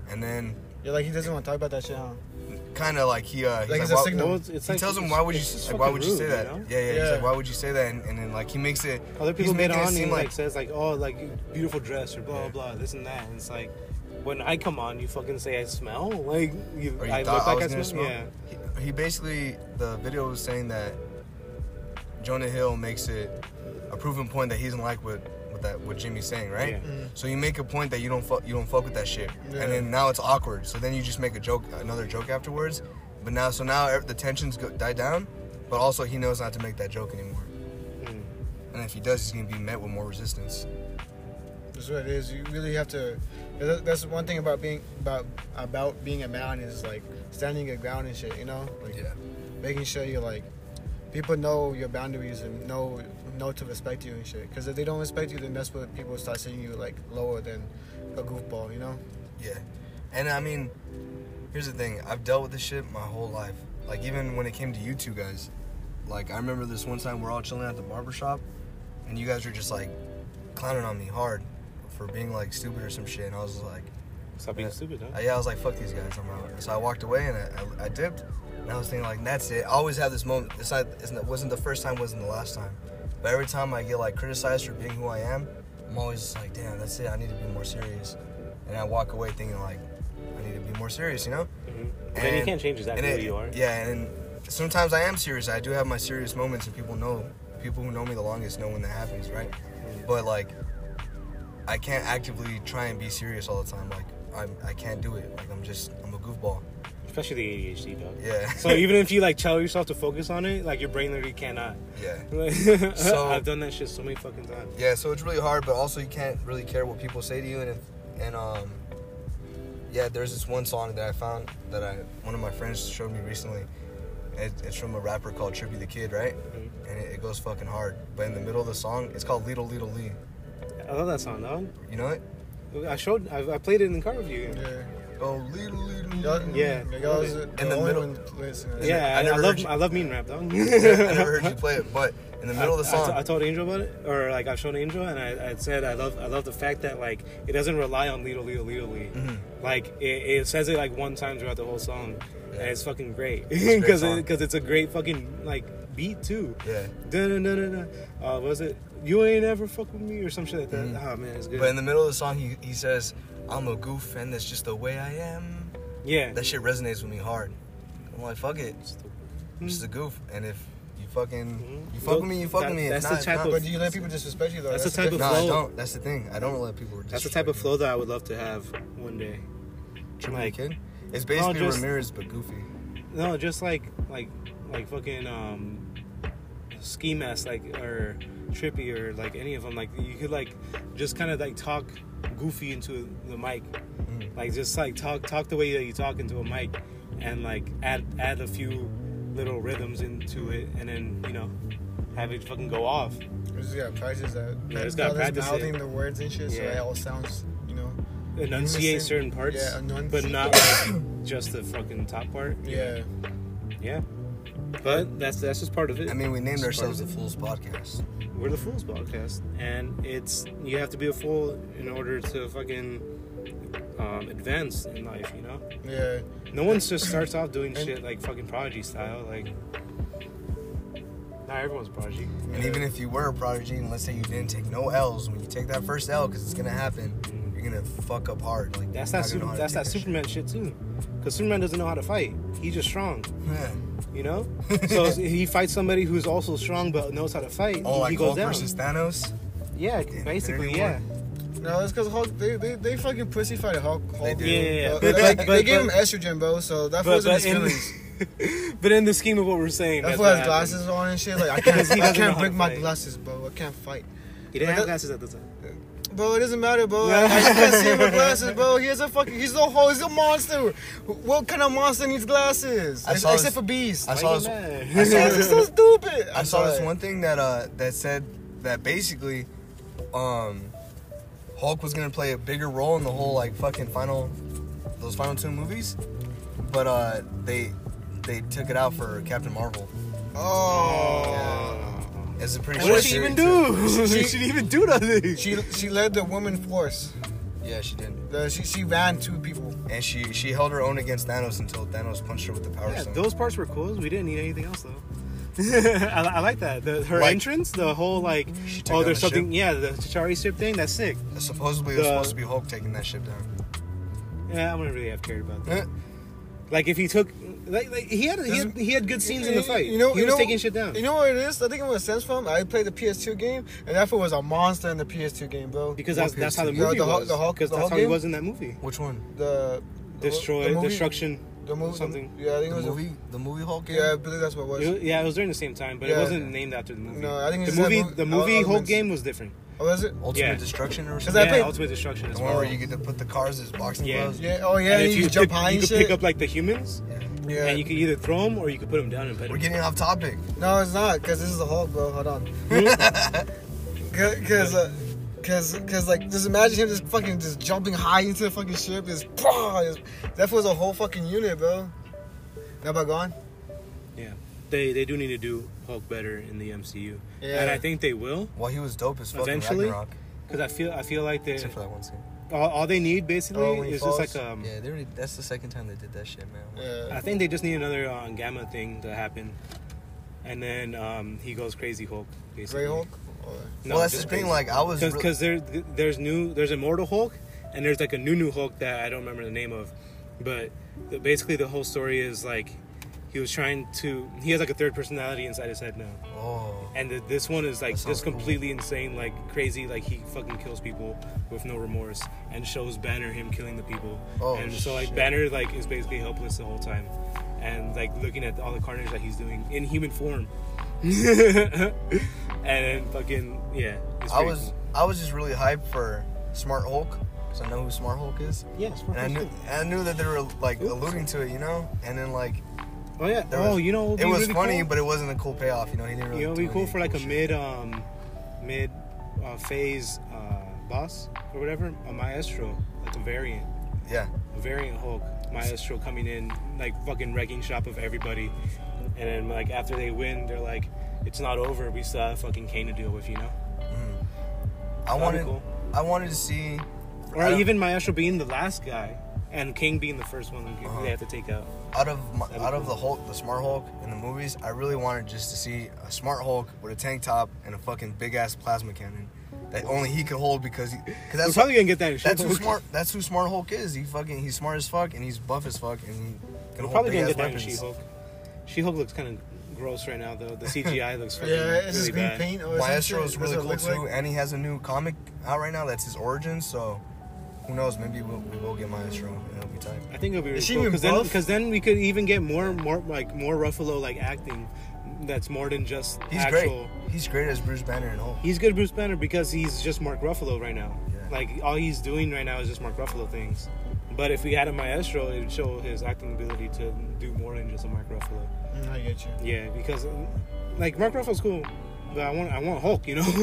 And then yeah, like he doesn't want to talk about that shit. Huh? kind of like he, uh, he's Like like, a why- signal. Well, it's, it's he like, tells him, why would you, like, why would you say rude, that? know? Yeah, yeah, He's like, why would you say that? And, and then like he makes it. Other he's people get it on seem and like, says like, "Oh, like beautiful dress" or blah Yeah. blah this and that. And it's like when I come on, you fucking say I smell like you, Or you I look I like was I smell. smell? Yeah, He, he basically the video was saying that Jonah Hill makes it a proven point that he doesn't like what what that what Jimmy's saying, right? Yeah. Mm. So you make a point that you don't fuck you don't fuck with that shit, Yeah. and then now it's awkward. So then you just make a joke, another joke afterwards. But now, so now the tensions go, die down, but also he knows not to make that joke anymore. Mm. And if he does, he's gonna be met with more resistance. That's what it is. You really have to. That's one thing about being about about being a man is like standing your ground and shit. You know, like yeah. making sure you're like people know your boundaries and know know to respect you and shit. Because if they don't respect you, then that's what people start seeing you like lower than a goofball. You know? Yeah. And I mean, here's the thing. I've dealt with this shit my whole life. Like even when it came to you two guys. Like I remember this one time we're all chilling at the barber shop and you guys were just like clowning on me hard for being like stupid or some shit and I was like stop being stupid, huh? uh, yeah, I was like, fuck these guys, I'm out. So I walked away and I, I, I dipped, and I was thinking like, that's it. I always have this moment. It's not, it's not, it wasn't the first time, wasn't the last time. But every time I get like criticized for being who I am, I'm always just like, damn, that's it. I need to be more serious. And I walk away thinking like, I need to be more serious, you know? Mhm. But then you can't change exactly and who you are. Yeah, and sometimes I am serious. I do have my serious moments, and people know. People who know me the longest know when that happens, right? Mm. But like, I can't actively try and be serious all the time. Like, I'm, I can't do it. Like, I'm just, I'm a goofball. Especially the ADHD, dog. Yeah. So even if you like tell yourself to focus on it, like your brain literally cannot. yeah. (laughs) So- I've done that shit so many fucking times. Yeah. So it's really hard, but also you can't really care what people say to you, and if, and um, yeah, there's this one song that I found that I one of my friends showed me recently. It, it's from a rapper called Trippy the Kid, right? Mhm. And it, it goes fucking hard. But in the middle of the song, it's called Little Little Lee. I love that song, though. You know it? I showed, I, I played it in the car with you. Yeah. Oh, little little. Y'all, Yeah. Y'all was In the middle- one listening. Yeah, I I, I, love, you- I love mean rap, dog. I never heard (laughs) you play it, but in the middle of the I- I song, I told Angel about it, or like I've shown Angel, and I, I said I love I love the fact that like it doesn't rely on Lito Lito Lito Lee. Mhm. Like it, it says it like one time throughout the whole song, Yeah. and it's fucking great because (laughs) because it's a great fucking like beat too. yeah. Dun. Uh, was it you ain't ever fuck with me or some shit like that? Mhm. Oh man, it's good. But in the middle of the song, he, he says, "I'm a goof, and that's just the way I am." yeah, That shit resonates with me hard. I'm like, fuck it, I'm just a goof, and if you fucking Mhm. you fuck with me, you fuck That- with me. That's not, the type not- of- But do you let people disrespect you though? That's the type of No, flow. I don't. That's the thing. I don't let people. that's the type of flow that I would love to have one day. like- kid. It's basically just- Ramirez but goofy. No, just like like like fucking um ski mask like or trippy or like any of them like you could like just kind of like talk goofy into the mic Mm. like just like talk talk the way that you talk into a mic and like add add a few little rhythms into it and then you know have it fucking go off We just gotta practice that. Yeah, just gotta All this it. mouthing the words and shit, so it all sounds, you know. enunciate certain parts Yeah, enunciate. but not like just the fucking top part Yeah. yeah but that's that's just part of it I mean, we named It's ourselves the. Fools Podcast. We're the Fools Podcast, and it's you have to be a fool in order to fucking um, advance in life. You know, Yeah. no one just starts off doing shit like fucking prodigy style. Like, not everyone's prodigy. And even if you were a prodigy, and let's say you didn't take no L's, when you take that first L, because it's gonna happen, you're gonna fuck up hard. Like That's that. Super, that's that Superman shit too. Because Superman doesn't know how to fight. He's just strong. Yeah. You know. (laughs) so he fights somebody who's also strong but knows how to fight. Oh, like he goes Hulk down. versus Thanos. yeah, Infinity basically, yeah. No, it's because Hulk. They, they they fucking pussy fight Hulk. Hulk They do. Yeah, yeah, yeah. But- like, but- they gave but- him estrogen, bro. So that But, wasn't but his in, feelings. (laughs) but in the scheme of what we're saying, That that's fool what has happened. glasses on and shit. Like I (laughs) can't, I can't how break my fight. glasses, bro. I can't fight. He didn't But have that- glasses at the time. Bro, it doesn't matter, bro. I, I just can't see him with (laughs) glasses, bro. He's a fucking, he's a whole, he's a monster. What kind of monster needs glasses? I Ex- saw Except this- for bees. I saw you this. mad? I saw this- so stupid. I I'm saw this one thing that uh that said that basically, um, Hulk was gonna play a bigger role in the whole like fucking final, those final two movies, but uh they they took it out for Captain Marvel. Oh. It's a pretty. What short did (laughs) she even do? too. She, didn't even do nothing. She she led the woman force. Yeah, she did, The, she she ran two people. and she she held her own against Thanos until Thanos punched her with the power yeah, stone. those parts were cool. We didn't need anything else though. (laughs) I, I like that. The, her Like- entrance, the whole like, She took oh, there's the something. Yeah, the Chitauri ship thing. That's sick. Supposedly, it was supposed to be Hulk taking that ship down. Yeah, I wouldn't really have cared about that. Eh, Like if he took, like, like he had he had, he had good scenes in the fight. You know, he you was know, taking shit down. You know what it is? I think it was sense from. I played the PS2 game, and that fool was a monster in the PS2 game, bro. because that's that's how the PS2? movie The Hulk- was. the Hulk- Because the that's Hulk how he was in that movie. Which one? the Destroy, the movie- destruction. The movie, Something. Yeah, I think The it was. movie, the movie Hulk. Game? yeah, I believe that's what it was. It yeah, it was during the same time, but it wasn't named after the movie. No, I think it the just movie. mo- The movie Hulk game was different. Oh, was it? Ultimate yeah. Destruction or something. I yeah, played- Ultimate Destruction. The As one well. where you get to put the cars as boxing Yeah. gloves. Yeah. Oh yeah, and and if you, you, jump pick, high you and could shit. pick up like the humans, yeah. and you could either throw them or you could put them down and pet We're them. getting off topic. No, it's not, cause this is the Hulk, bro. Hold on. (laughs) Cause, uh, cause, cause, like, just imagine him just fucking just jumping high into the fucking ship. Just, (laughs) just that was a whole fucking unit, bro. Now, but gone. Yeah, they they do need to do Hulk better in the MCU, Yeah. and I think they will Well, he was dope as fuck Eventually? Because I feel I feel like they Except for that one scene. all, all they need basically Oh, when he is just like um. Yeah, they already, that's the second time they did that shit, man. Yeah. I think they just need another uh, gamma thing to happen, and then um, he goes crazy Hulk. Basically. Gray Hulk. No, well, that's the thing. crazy. Like, I was. re- because there there's new there's Immortal Hulk and there's like a new new Hulk that I don't remember the name of, but the, basically the whole story is like he was trying to he has like a third personality inside his head now, oh. and the, this one is like just completely insane, like crazy, like he fucking kills people with no remorse and shows Banner him killing the people, Oh, and so like shit. Banner like is basically helpless the whole time, and like looking at all the carnage that he's doing in human form. (laughs) and then fucking yeah, I was cool. I was just really hyped for Smart Hulk because I know who Smart Hulk is, yeah, it's and I knew I knew that they were like alluding to it, you know. And then like Oh yeah. there oh, was- you know, it was really funny, cool? but it wasn't a cool payoff. You know, he didn't really. you know, it'd be cool for like a shit. mid, um, mid uh, phase uh, boss or whatever, a Maestro, like a variant, Yeah, a variant Hulk, Maestro coming in like fucking wrecking shop of everybody, and then like after they win, they're like, it's not over. We still have fucking Kane to deal with, you know. I That'd wanted cool. I wanted to see. Or I even Maestro being the last guy, and King being the first one that Uh-huh. they have to take out. out of my, That'd out of the Hulk, the Smart Hulk in the movies, I really wanted just to see a Smart Hulk with a tank top and a fucking big ass plasma cannon that only he could hold because he, cause We're that's probably gonna get that in that's who smart that's who Smart Hulk is. He fucking he's smart as fuck and he's buff as fuck and he can We're hold probably gonna get that. She-Hulk. She-Hulk looks kind of gross right now, though. The CGI (laughs) looks fucking yeah, it's really just green bad. paint. Or Maestro is really That's cool too, looks and he has a new comic out right now. That's his origin. So who knows? Maybe we'll, we will get Maestro and it'll be tight. I think it'll be really Is she cool even because then, buff? because then we could even get more, more like more Ruffalo like acting. That's more than just He's actual. great. He's great as Bruce Banner and Hulk. He's good, Bruce Banner, because he's just Mark Ruffalo right now. Yeah. Like all he's doing right now is just Mark Ruffalo things. But if we had a Maestro, it would show his acting ability to do more than just a Mark Ruffalo. Mm, I get you. Yeah, because like Mark Ruffalo's cool, but I want I want Hulk, you know. (laughs)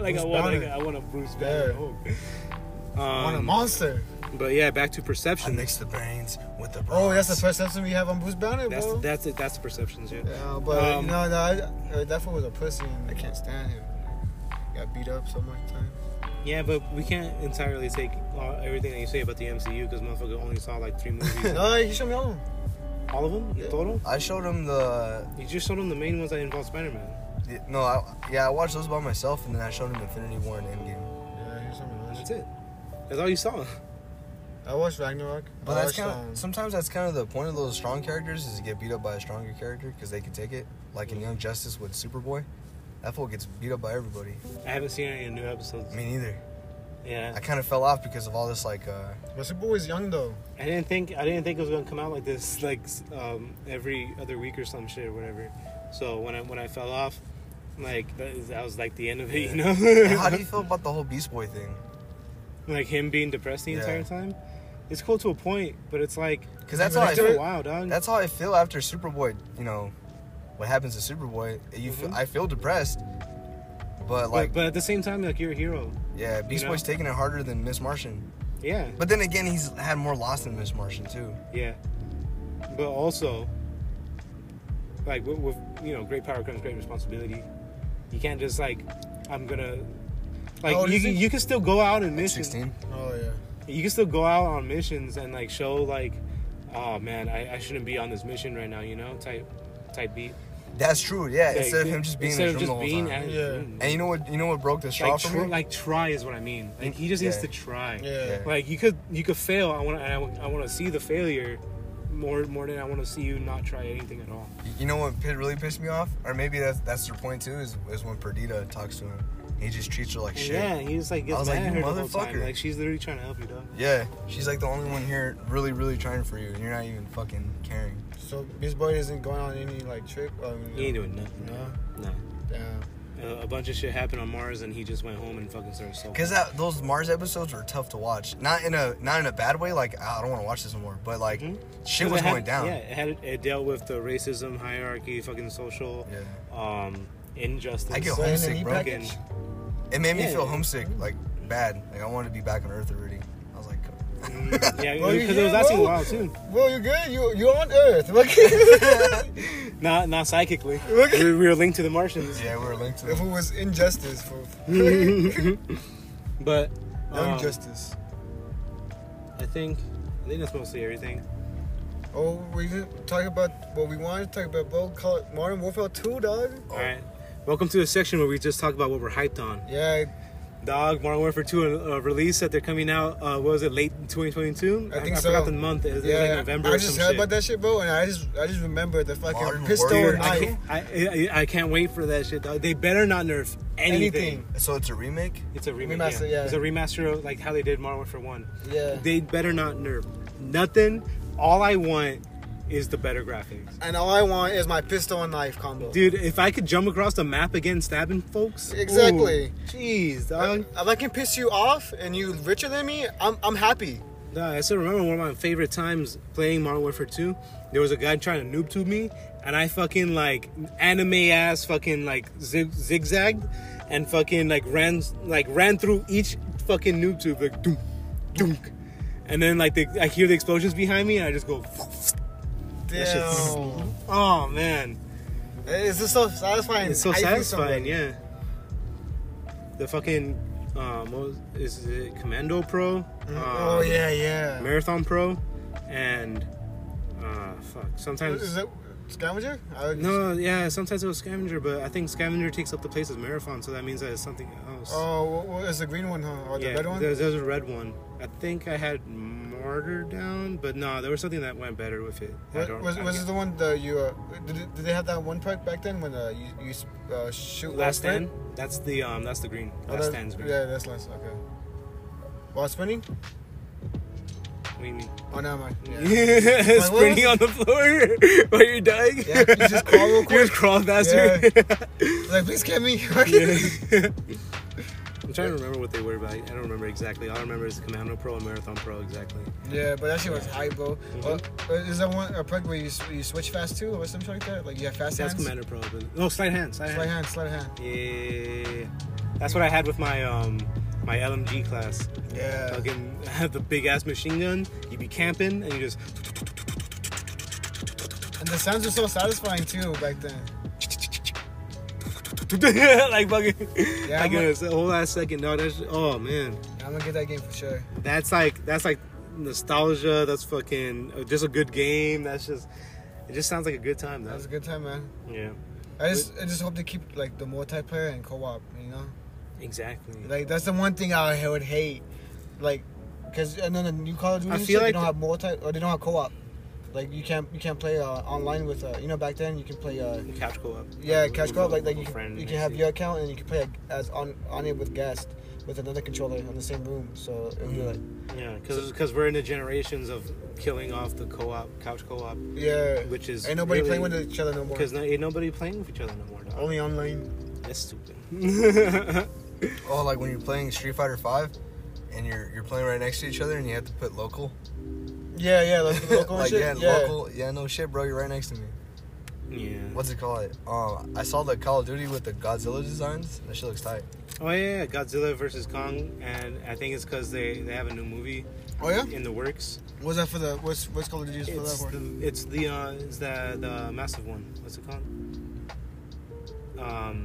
like I want like, Banner. I want a Bruce Banner Yeah. Hulk. I want a Um, monster. but yeah, back to I perception. mix the brains with the Oh, that's the bronze. perception we have on Bruce Banner, That's bro. that's it. That's the perceptions. Yeah. yeah, but Um, you know, no, I, uh, that fool was a pussy, and I can't stand him. Got beat up so much times. Yeah, but we can't entirely take uh, everything that you say about the MCU because motherfucker only saw like three movies. (laughs) no, he showed me all of them. All of them? Yeah. Total? I showed him the You just showed him the main ones that involve Spider-Man. the- no. I, yeah, I watched those by myself, and then I showed him Infinity War and Endgame. Yeah, he showed me That's it. That's all you saw. I watched Ragnarok. But I that's watched, kind um, of sometimes that's kind of the point of those strong characters is to get beat up by a stronger character because they can take it. Like in Young Justice with Superboy, that fool gets beat up by everybody. I haven't seen any new episodes. Me neither. Yeah, I kind of fell off because of all this like. uh But Superboy's young though. I didn't think I didn't think it was gonna come out like this, like um, every other week or some shit or whatever. So when I when I fell off, like that, that was like the end of it, you know. How do you (laughs) feel about the whole Beast Boy thing? Like him being depressed the Yeah. entire time. It's cool to a point, but it's like Because that's how I feel. while, dog. That's how I feel after Superboy. You know, what happens to Superboy? You feel, Mhm. I feel depressed, but like, but, but at the same time, like you're a hero. yeah, Beast know? Boy's taking it harder than Miss Martian. Yeah, But then again, he's had more loss than Miss Martian too. yeah. But also, like with, with you know, great power comes great responsibility. You can't just like, I'm gonna. Like you, can, you can still go out and mission. Sixteen. Oh yeah. you can still go out on missions and like show like oh man I, I shouldn't be on this mission right now you know type type beat That's true. Yeah. Like, instead of him just being in instead his of room the just whole being time. at Yeah. room. And you know what? You know what broke the straw like, for tr- me? like try is what I mean like he just needs to try Yeah. Yeah. like you could you could fail I want to I, want to see the failure more more than I want to see you not try anything at all You know what really pissed me off? Or maybe that's that's their point too. Is, is when Perdita talks to him, he just treats her like shit. yeah he just like gets I was mad like, at "You her the whole time motherfucker." like she's literally trying to help you dog Yeah, she's like the only one here really, really trying for you, and you're not even fucking caring. So Beast Boy isn't going on any like trip. Um, he ain't doing nothing No. no Damn. uh, a bunch of shit happened on Mars and he just went home and fucking started sulking. Cause that those Mars episodes were tough to watch. Not in a not in a bad way. Like "Ah, I don't want to watch this anymore. But like Mhm. shit 'Cause was it had- going down. Yeah, it had it dealt with the racism, hierarchy, fucking social, Yeah. um, injustice. I get So homesick, bro. e-package? It made me Yeah. feel homesick, like bad. Like I wanted to be back on Earth already. I was like, Mm, yeah, because (laughs) you it was here, lasting a while too. Well, you're good? You you on Earth? Look. (laughs) (laughs) Not not psychically. Look. we, we were linked to the Martians. yeah, we were linked to. if it was injustice for But young um, justice. I think I think that's mostly everything. Oh, we didn't talk about what we wanted to talk about. Bro, call it Modern Warfare 2, dog. All right. Welcome to a section where we just talk about what we're hyped on. Yeah, Dog, Modern Warfare 2 uh, release that they're coming out. Uh, what was it, late 2022? I think I so. forgot the month. It was yeah. like November I or just some heard shit. about that shit, bro, and I just I just remember the fucking Modern pistol Warfare and I, can't, I, I, I can't wait for that shit, dog. They better not nerf anything. Anything. So it's a remake. It's a remake. Remaster, yeah. yeah. It's a remaster of like how they did Modern Warfare 1. Yeah. They better not nerf nothing. All I want is the better graphics. And all I want is my pistol and knife combo. Dude, if I could jump across the map again stabbing folks. Exactly. ooh, Jeez, dog. If I can piss you off and you richer than me, I'm I'm happy. Dog, I still remember one of my favorite times playing Modern Warfare 2. There was a guy trying to noob tube me, and I fucking like anime ass fucking like zig- zigzagged and fucking like ran like ran through each fucking noob tube like dunk, dunk. And then like the, I hear the explosions behind me, and I just go. Damn. (laughs) Oh man, It's just so satisfying. it's so satisfying. Yeah. The fucking um, what was, is it Commando Pro? Um, oh yeah, yeah. Marathon Pro, and uh, fuck. Sometimes Is it scavenger? No, yeah. Sometimes it was Scavenger, but I think Scavenger takes up the place of Marathon, so that means that it's something else. Oh, what, what is the green one, huh? Or the yeah, red one? There's, there's a red one. I think I had Martyr down, but no, there was something that went better with it. I What, don't- was was it the one that you? Uh, did, it- did they have that one perk back then when uh, you you uh, shoot Last stand? That's the um. That's the green. Oh, Last that- stand's green. Yeah, that's last. Okay. While sprinting? What do you mean? Oh, never mind. (laughs) Yeah. Sprinting on the floor (laughs) while you're dying. Yeah, you just crawl real (laughs) You quick. just crawl faster. like, please get me. Yeah. I'm trying to remember what they were, but I I don't remember exactly. All I remember is Commando Pro and Marathon Pro exactly. yeah, but that shit was hype, bro. Mhm. Uh, is that one a perk where you, you switch fast too, or something like that? Like you have fast That's hands. Commando Pro, but no sleight hand, slight, Sleight hand. hand, sleight hand. Yeah, that's what I had with my um my LMG class. Yeah. Fucking (laughs) have the big ass machine gun. You be camping and you just And the sounds were so satisfying too back then. (laughs) like fucking Yeah, like a, a whole ass second. No, that's oh man. I'm gonna get that game for sure. That's like that's like nostalgia. That's fucking uh, just a good game. That's just it. Just sounds like a good time. That Though. was a good time, man. Yeah, I just I just hope they keep like the multiplayer and co-op. You know, exactly. like that's the one thing I would hate, like, because and then the new Call of Duty, I feel shit, like- they don't have multi or they don't have co-op. Like you can't you can't play uh, online with uh, you know back then you can play uh, Couch co-op. yeah Like, cash co-op like like you can, you can have your account and you can play as on on it with guest with another controller in the same room. So it'd be like Yeah, because we're in the generations of killing off the co-op, couch co-op, yeah, which is ain't nobody really, playing with each other no more. because no, ain't nobody playing with each other no more. Dog. Only online. That's stupid. (laughs) Oh, like when you're playing Street Fighter Five, and you're you're playing right next to each other, and you have to put local. Yeah, yeah, like the (laughs) local like shit. yeah, yeah. local. Yeah, no shit, bro. You're right next to me. yeah. What's it called? Um, I saw the Call of Duty with the Godzilla designs. That shit looks tight. Oh yeah, Godzilla versus Kong, and I think it's because they they have a new movie Oh yeah. in the works. What's that for the what's what's Call of Duty for that It's for? the it's the uh, it's the the massive one. What's it called? Um,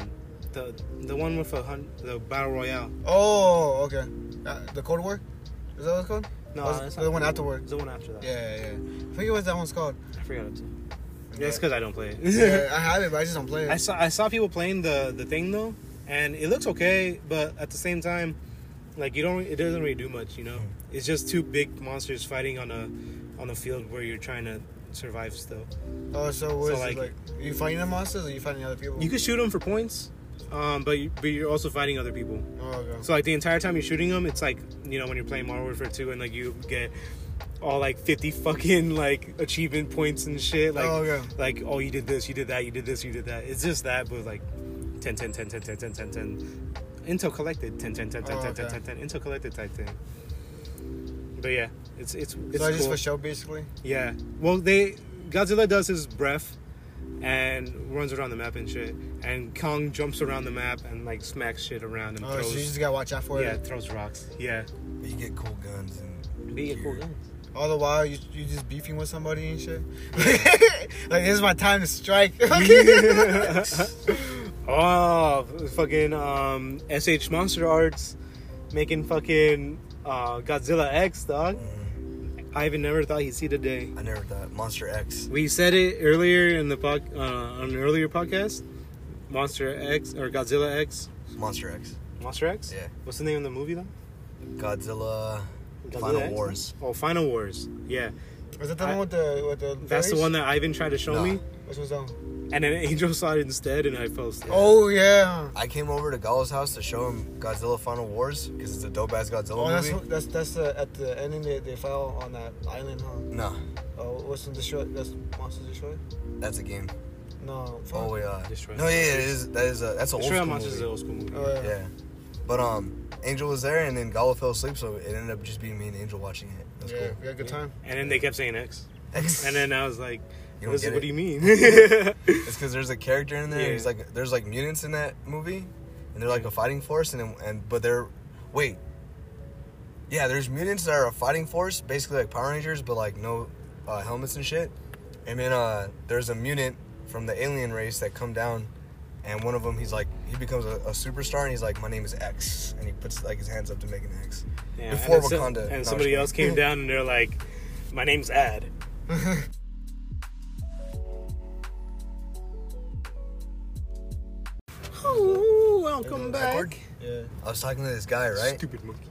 the the one with a hun- the battle royale. Oh, okay. Uh, the Cold War. Is that what it's called? No, Oh, it's the one afterward. The one after that. Yeah, yeah. yeah. I forget what that one's called. I forgot it too. Yeah. It's because I don't play it. yeah, I have it, but I just don't play it. I saw I saw people playing the the thing though, and it looks okay, but at the same time, like you don't it doesn't really do much, you know. Hmm. It's just two big monsters fighting on a on a field where you're trying to survive still. oh, so what So, is like- it like? Are you fighting the monsters or are you fighting other people? You can shoot them for points, um, but you, but you're also fighting other people. Oh, okay. So like the entire time you're shooting them, it's like you know when you're playing Modern Warfare 2 and like you get all like 50 fucking like achievement points and shit. Like oh, okay. like oh you did this, you did that, you did this, you did that. It's just that, but like 10, 10, 10, 10, 10, 10, 10, 10. Intel collected 10, 10, 10, 10, Oh, 10, 10, okay. 10, 10. Intel collected type thing. But yeah, it's it's it's so it's just for show, basically. Yeah. Well, they Godzilla does his breath and runs around the map and shit, and Kong jumps around the map and like smacks shit around and Oh, throws. so you just gotta watch out for yeah, it. Yeah, throws rocks. Yeah. But you get cool guns and Be a cool gear. guy. All the while, you you just beefing with somebody and shit. (laughs) like this is my time to strike. (laughs) (laughs) oh, fucking um, SH Monster Arts making fucking uh, Godzilla X, dog. Mhm. I even never thought he'd see the day. I never thought Monster X. We said it earlier in the pod, uh, on an earlier podcast. Monster X or Godzilla X, Monster X. Monster X. Yeah. What's the name of the movie though? Godzilla. Godzilla Final X? Wars. Oh, Final Wars. Yeah, Was that the I- one with the with the? that's the one that Ivan tried to show No. me, Which one's that? and then Angel saw it instead, and I fell asleep. Oh yeah. I came over to Gallo's house to show him Godzilla Final Wars because it's a dope ass Godzilla Oh, that's movie. that's that's uh, at the ending. They, they fell on that island, huh? No, Oh, what's the destroy? That's Monsters Destroy. that's a game. No. fuck. Oh wait, uh, Destroy no, yeah, yeah, it is. That is a that's an old Destroy All school Monsters is an old school movie. Oh, yeah. Yeah, but um, Angel was there, and then Gallo fell asleep, so it ended up just being me and Angel watching it. That's yeah, cool. we had a good time. And then they kept saying X, X. and then I was like, You don't get what do you mean? (laughs) (laughs) It's because there's a character in there. Yeah. He's like, there's like mutants in that movie, and they're like a fighting force, and and but they're, wait, yeah, there's mutants that are a fighting force, basically like Power Rangers, but like no uh, helmets and shit. And then uh, there's a mutant from the alien race that come down, and one of them he's like he becomes a, a superstar, and he's like, my name is X, and he puts like his hands up to make an X. Yeah, Before and Wakanda. No, and somebody else came down, and they're like, my name's Ad. (laughs) Oh, welcome back. Yeah. I was talking to this guy, right? Stupid monkey.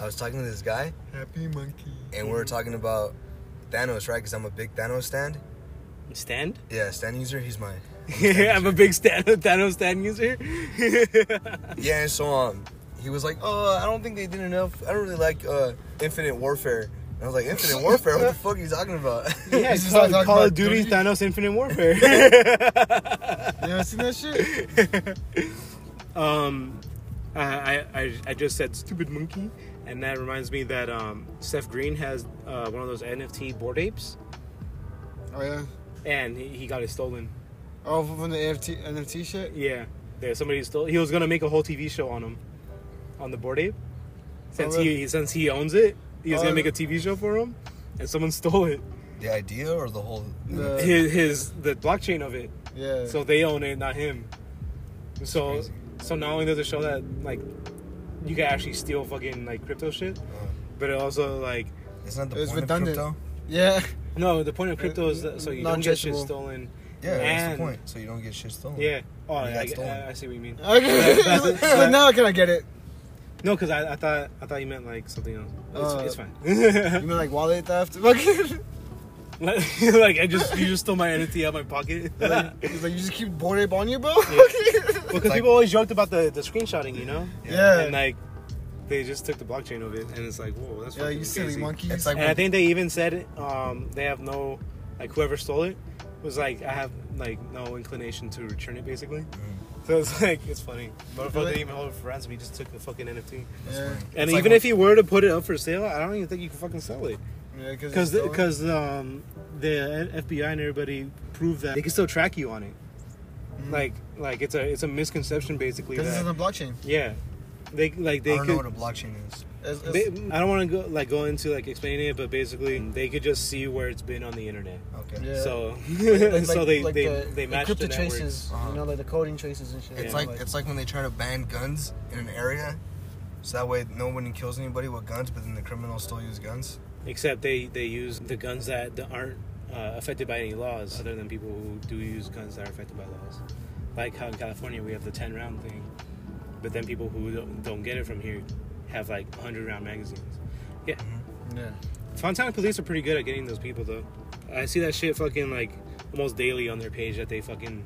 I was talking to this guy, Happy monkey. and we were talking about Thanos, right? Because I'm a big Thanos stand. Stand? Yeah, stand user. He's my. (laughs) I'm a big stand, (laughs) Thanos stand user. (laughs) Yeah, and so um, he was like, "Oh, I don't think they did enough. I don't really like uh, Infinite Warfare." And I was like, "Infinite Warfare? What the fuck are you talking about?" (laughs) yeah, (laughs) He's just Call, like Call of Duty Duty. Thanos Infinite Warfare. (laughs) You ever seen that shit? um, I, I, I, I just said stupid monkey, and that reminds me that um, Seth Green has uh, one of those NFT bored apes, Oh yeah. and he, he got it stolen. Oh, from the NFT NFT shit. Yeah, there somebody stole. He was gonna make a whole TV show on him, on the bored ape. Since Oh, really? he since he owns it, he was Oh, gonna make a. Um, TV show for him, and someone (laughs) stole it. the idea or the whole? The- His, his the blockchain of it. Yeah. So they own it, not him. So crazy. so not only does it show that like you can actually steal fucking like crypto shit, uh-huh. but it also like It's not the It's point redundant. of crypto. yeah. no the point of crypto is that so you don't get shit stolen. Yeah, that's the point. So you don't get shit stolen. Yeah. Oh, You I, I, stolen. I see what you mean. Okay. (laughs) But- but now can I get it? No, because I, I thought I thought you meant like something else. It's, Uh, it's fine. You mean like wallet theft? (laughs) Fucking. (laughs) like I just you just stole my NFT out of my pocket. (laughs) Like, he's like, you just keep bored ape on you, bro. Because like- people always joked about the, the screenshotting, you know? Yeah. And like, they just took the blockchain of it, and it's like, whoa, that's yeah, fucking you silly crazy. monkeys. It's like And I think they even said um, they have no, like whoever stole it was like, I have like no inclination to return it, basically. So it's (laughs) like it's funny. Motherfucker Really? didn't even hold it for ransom. He just took the fucking NFT. yeah, And It's even when- if he were to put it up for sale, I don't even think you can fucking sell it. yeah, Because because um, the FBI and everybody proved that they can still track you on it. Mhm. Like like it's a it's a misconception basically. because this That, is the blockchain. yeah, they like I they don't could. know what a blockchain is. It's, it's, They, I don't want to go like go into like explaining it, but basically they could just see where it's been on the internet. Okay. Yeah. So like- (laughs) so they like they the, they match crypto the traces, Uh-huh. you know, like the coding traces and shit. It's Yeah. like it's like when they try to ban guns in an area, so that way no one kills anybody with guns, but then the criminals still use guns. Except they they use the guns that, that aren't uh, affected by any laws, other than people who do use guns that are affected by laws. Like how in California we have the ten round thing, but then people who don't, don't get it from here have like hundred round magazines. Yeah, yeah. Fontana police are pretty good at getting those people though. I see that shit fucking like almost daily on their page that they fucking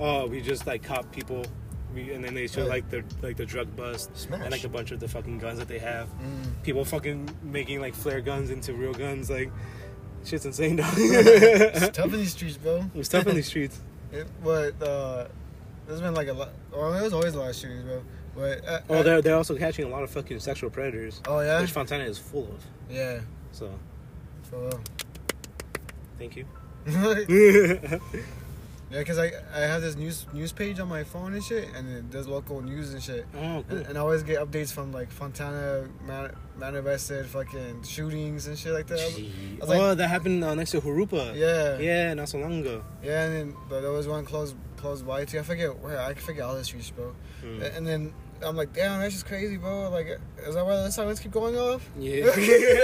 oh we just like cop people. We, and then they show like the like the drug bust Smash. and like a bunch of the fucking guns that they have Mm. people fucking making like flare guns into real guns. Like, shit's insane, dog. (laughs) It's it's (laughs) tough in these streets, bro. It's tough in these (laughs) streets. It, but uh, there's been like a lot. Well, there's always a lot of shootings, bro. But uh, Oh, uh, they're they're also catching a lot of fucking sexual predators, oh yeah, which Fontana is full of. yeah. So, For real. thank you. (laughs) yeah, because I I have this news news page on my phone and shit, and it does local news and shit. oh, cool. And, and I always get updates from like Fontana, Mount Invested, fucking shootings and shit like that. I was- I was like- oh, that happened uh, next to Jurupa. yeah, Yeah, not so long ago. Yeah, and then but there was one close close by too. I forget where. I forget all the streets, bro. Mm. A- And then I'm like, damn, that's just crazy, bro. Like, is that why the sirens keep going off? Yeah,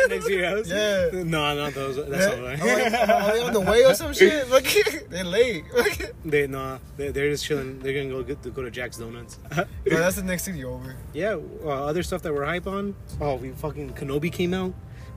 next to your house. Yeah. No, not those. That's not I'm right. like, are they on the way or some shit? (laughs) Like, (laughs) they're late. (laughs) They nah, they they're just chilling. They're gonna go get to go to Jack's Donuts. no, that's the next city over. yeah, uh, other stuff that we're hype on. Oh, we fucking Kenobi came out.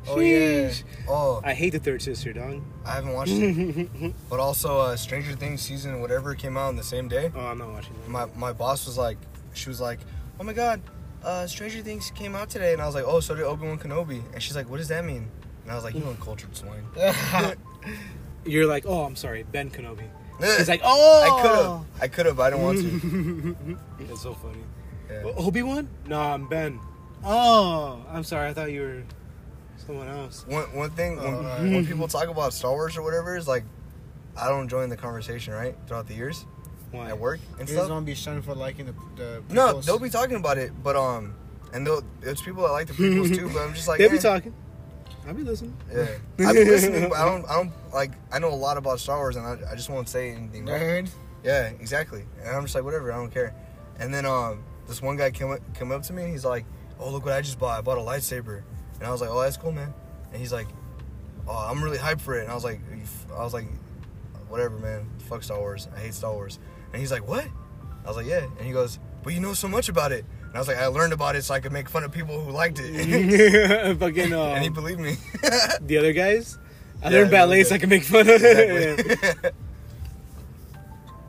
Oh, yeah. Oh, I hate the third sister, dog. I haven't watched it, but also uh, Stranger Things season whatever came out on the same day. Oh, I'm not watching that. My my boss was like, she was like, oh my god, uh, Stranger Things came out today, and I was like, oh, so did Obi Wan Kenobi, and she's like, what does that mean? And I was like, you uncultured swine. (laughs) You're like, oh, I'm sorry, Ben Kenobi. He's He's like, oh, I could have, I could have, I didn't want to. (laughs) That's so funny. Yeah. Obi Wan? No, I'm Ben. Oh, I'm sorry. I thought you were someone else. One one thing when, Uh, when people talk about Star Wars or whatever is like, I don't join the conversation right throughout the years Why? at work and You just stuff. want to be shunned for liking the, the No, prequels. they'll be talking about it, but um, and they'll, there's people that like the (laughs) prequels too, but I'm just like, They'll be eh. talking. I'll be listening. Yeah, (laughs) I've been listening, but I don't, I don't like. I know a lot about Star Wars, and I, I just won't say anything. Right? Nerd. Yeah, exactly. And I'm just like, whatever, I don't care. And then um, this one guy came up, came up to me, and he's like, "Oh, look what I just bought! I bought a lightsaber." And I was like, "Oh, that's cool, man." And he's like, "Oh, I'm really hyped for it." And I was like, "You f-" "I was like, whatever, man. Fuck Star Wars. I hate Star Wars." And he's like, "What?" I was like, "Yeah." And he goes, "But you know so much about it." And I was like, "I learned about it so I could make fun of people who liked it." (laughs) (laughs) Fucking um, (laughs) and he believed me. the other guys. I Yeah, learned ballet so I can make fun of it. Exactly.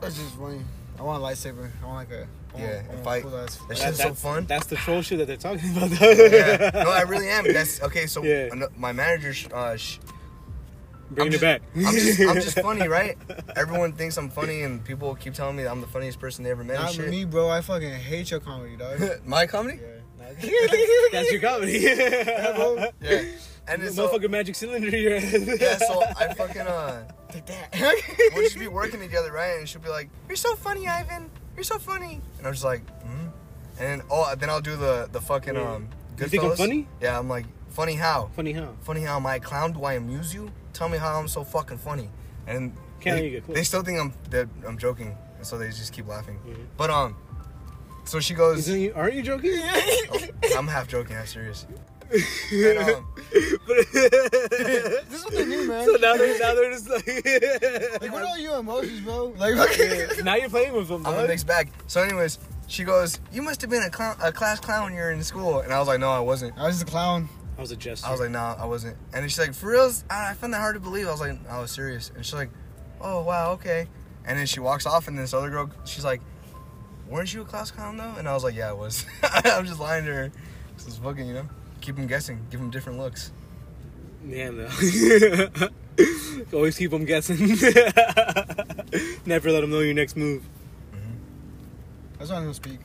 That's just funny. I want a lightsaber. I want like a. I Yeah, want, and fight. cool ass- That That- shit's so fun. That's the troll shit that they're talking about. yeah. No, I really am. That's okay. So Yeah. my manager, uh, sh- Bringing I'm it back. just, I'm just, I'm just (laughs) funny, right? Everyone thinks I'm funny, and people keep telling me that I'm the funniest person they ever met. Not shit. me, bro. I fucking hate your comedy, dog. (laughs) my comedy? yeah. (laughs) That's your comedy. bro. Yeah. And then so, Motherfucking magic cylinder. in your head. yeah, so I fucking uh, Take that. we'll just be working together, right? And she'll be like, "You're so funny, Ivan. You're so funny." And I'm just like, "Hmm." And then, oh, then I'll do the the fucking Yeah. um. You think I'm funny? Yeah, I'm like, funny how? Funny how? Funny how am I a clown? Do I amuse you? Tell me how I'm so fucking funny. And they, they still think I'm that I'm joking, and so they just keep laughing. Mhm. But um, so she goes, you, aren't you joking? (laughs) oh, I'm half joking, I'm serious. And, um, (laughs) this is what they do, man. So now they're, now they're just like. (laughs) like, what are your emotions, bro? Like, now you're playing with them, I'm a mixed bag. So, anyways, she goes, "You must have been a clown, a class clown when you were in school," and I was like, "No, I wasn't." I was just a clown. I was a jester. I was like, nah, I wasn't. And she's like, for real? I found that hard to believe. I was like, I was serious. And she's like, oh wow, okay. And then she walks off, and this other girl, she's like, weren't you a class clown though? And I was like, yeah, I was. (laughs) I'm just lying to her. This is fucking, you know, keep them guessing, give them different looks. Damn though. (laughs) Always keep them guessing. (laughs) Never let them know your next move. Mm-hmm. That's why I don't gonna speak.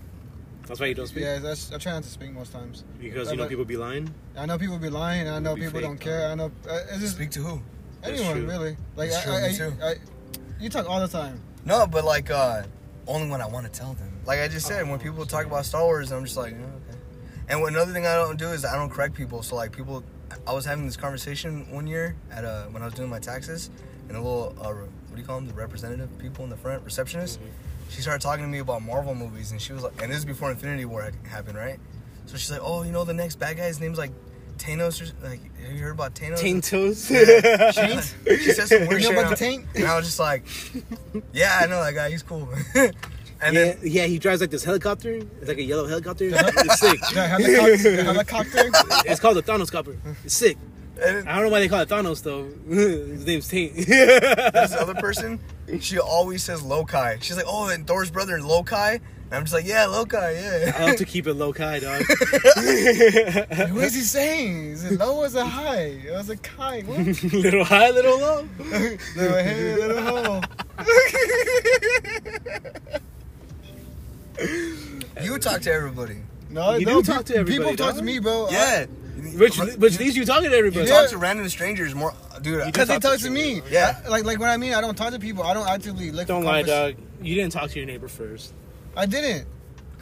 That's why you don't speak. Yeah, that's I try not to speak most times. Because you know But- people be lying. I know people be lying. I know Be people fake, don't care. I know uh, it's just Speak to who? That's anyone true. really. Like That's I, true, I, me too. I, I, you talk all the time. No, but like, uh, only when I want to tell them. Like I just said, when people talk about Star Wars, I'm just like, oh, okay. And what, another thing I don't do is I don't correct people. So like people, I was having this conversation one year at uh when I was doing my taxes, and a little uh, what do you call them? The representative people in the front, receptionist. She started talking to me about Marvel movies, and she was like, and this is before Infinity War happened, right? So she's like, oh, you know, the next bad guy's name's like Thanos, or like, have you heard about Thanos? Taintos. Taint? (laughs) She said some weird You know shit. about the taint? And I was just like, yeah, I know that guy. He's cool. (laughs) and yeah, then yeah, he drives like this helicopter. It's like a yellow helicopter. it's sick. The helicopter. the (laughs) helicopter. It's called the Thanos copter. It's sick. And I don't know why they call it Thanos though. (laughs) His name's Taint. this other (laughs) person, she always says Loki. She's like, oh, and Thor's brother Lokai. And I'm just like, yeah, Loki, yeah. I have to keep it Loki, kai, dog. (laughs) what is he saying? Is it low or is it high? It was a kai. What? little high, little low. little head, little hole. You talk to everybody. No, You no, do talk to everybody, People talk to me, bro. Yeah. Which, which leads you talking to everybody. You talk to random strangers more, dude. Because they talk to to me. Yeah. I- like like what I mean, I don't talk to people. I don't actively look. Don't lie, dog. You didn't talk to your neighbor first. I didn't.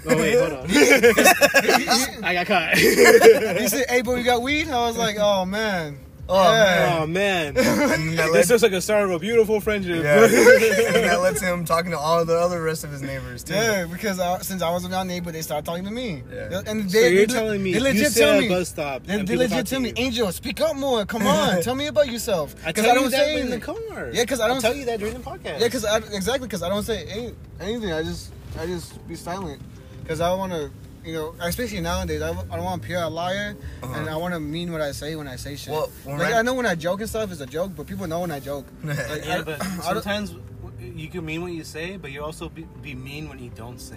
Oh wait, hold on. (laughs) I got caught. He said, "Hey, bro, you got weed?" I was like, "Oh man." Oh, Yeah. oh man, (laughs) And then this led, looks like a start of a beautiful friendship. yeah. (laughs) and that lets him talking to all the other rest of his neighbors too. Yeah, because I, since I was around neighbor, they started talking to me. Yeah. And So they, you're they, telling me they you legit sit tell at me. bus stop They, and they people legit tell me, you. Angel, speak up more. Come (laughs) on, tell me about yourself. I 'Cause tell I don't you that say in the anything. car. Yeah, 'cause I don't- tell you that during the podcast. Yeah, because I, exactly because I don't say any, anything. I just I just be silent because I want to, you know, especially nowadays. I, I don't want to appear a liar, Uh-huh. and I want to mean what I say when I say shit. Well, like Ran- I know when I joke and stuff, it's a joke, but people know when I joke. (laughs) Like, yeah, I- but (clears throat) sometimes you can mean what you say, but you also be, be mean when you don't say.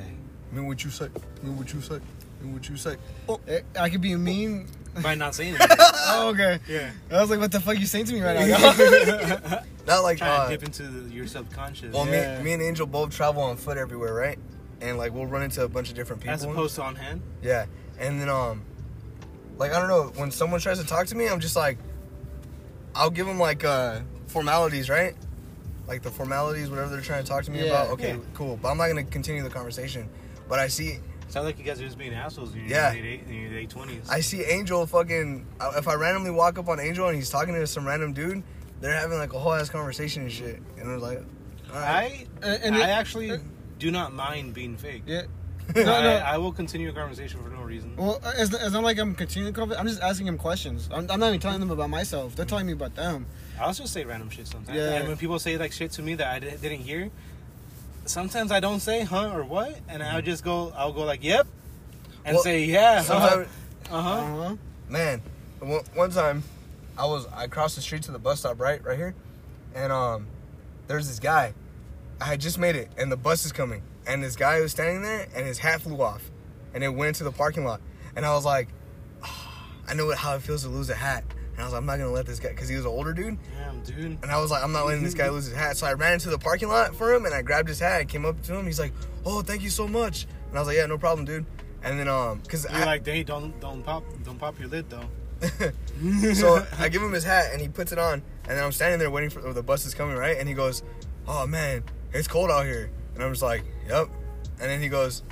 Mean what you say. Mean what you say. Mean what you say. Oh. Eh, I could be mean. By not saying (laughs) anything. Oh, okay. yeah. I was like, what the fuck you saying to me right (laughs) now? Not like Trying uh, to dip into the, your subconscious. well, Yeah. me, me and Angel both travel on foot everywhere, right? And like we'll run into a bunch of different people. as opposed to on hand. Yeah, and then um, like I don't know, when someone tries to talk to me, I'm just like, I'll give them like uh formalities, right? Like the formalities, whatever they're trying to talk to me Yeah, about. Okay, yeah. cool. But I'm not gonna continue the conversation. But I see, Sounds like you guys are just being assholes in your Yeah. late, eight, in your late 20s. I see Angel fucking. uh, If I randomly walk up on Angel and he's talking to some random dude, they're having like a whole ass conversation and shit, and I was like, all right. I, And- and I it- actually do not mind being fake. yeah. I, (laughs) No, no. I will continue a conversation for no reason. Well, it's, it's not like I'm continuing conversation. I'm just asking him questions. I'm, I'm not even telling them about myself. They're telling me about them. I also say random shit sometimes. Yeah. And when people say like shit to me that I di- didn't hear, sometimes I don't say huh or what, and I'll just go. I'll go like yep, and Well, say yeah. Sometimes, Uh huh. Uh-huh. man, one, one time, I was I crossed the street to the bus stop right right here, and um, there's this guy. I had just made it, and the bus is coming, and this guy was standing there, and his hat flew off, and it went into the parking lot, and I was like, "Ah, I know how it feels to lose a hat, and I was like, I'm not gonna let this guy, cause he was an older dude, Damn, dude. and I was like, I'm not letting this guy lose his hat, so I ran into the parking lot for him, and I grabbed his hat, and came up to him, he's like, Oh, thank you so much, and I was like, Yeah, no problem, dude, and then um, cause You're I, like, hey, don't don't pop don't pop your lid though. (laughs) so (laughs) I give him his hat and he puts it on, and then I'm standing there waiting for the bus is coming, right? And he goes, "Oh man, it's cold out here," and I'm just like, "Yep." And then he goes,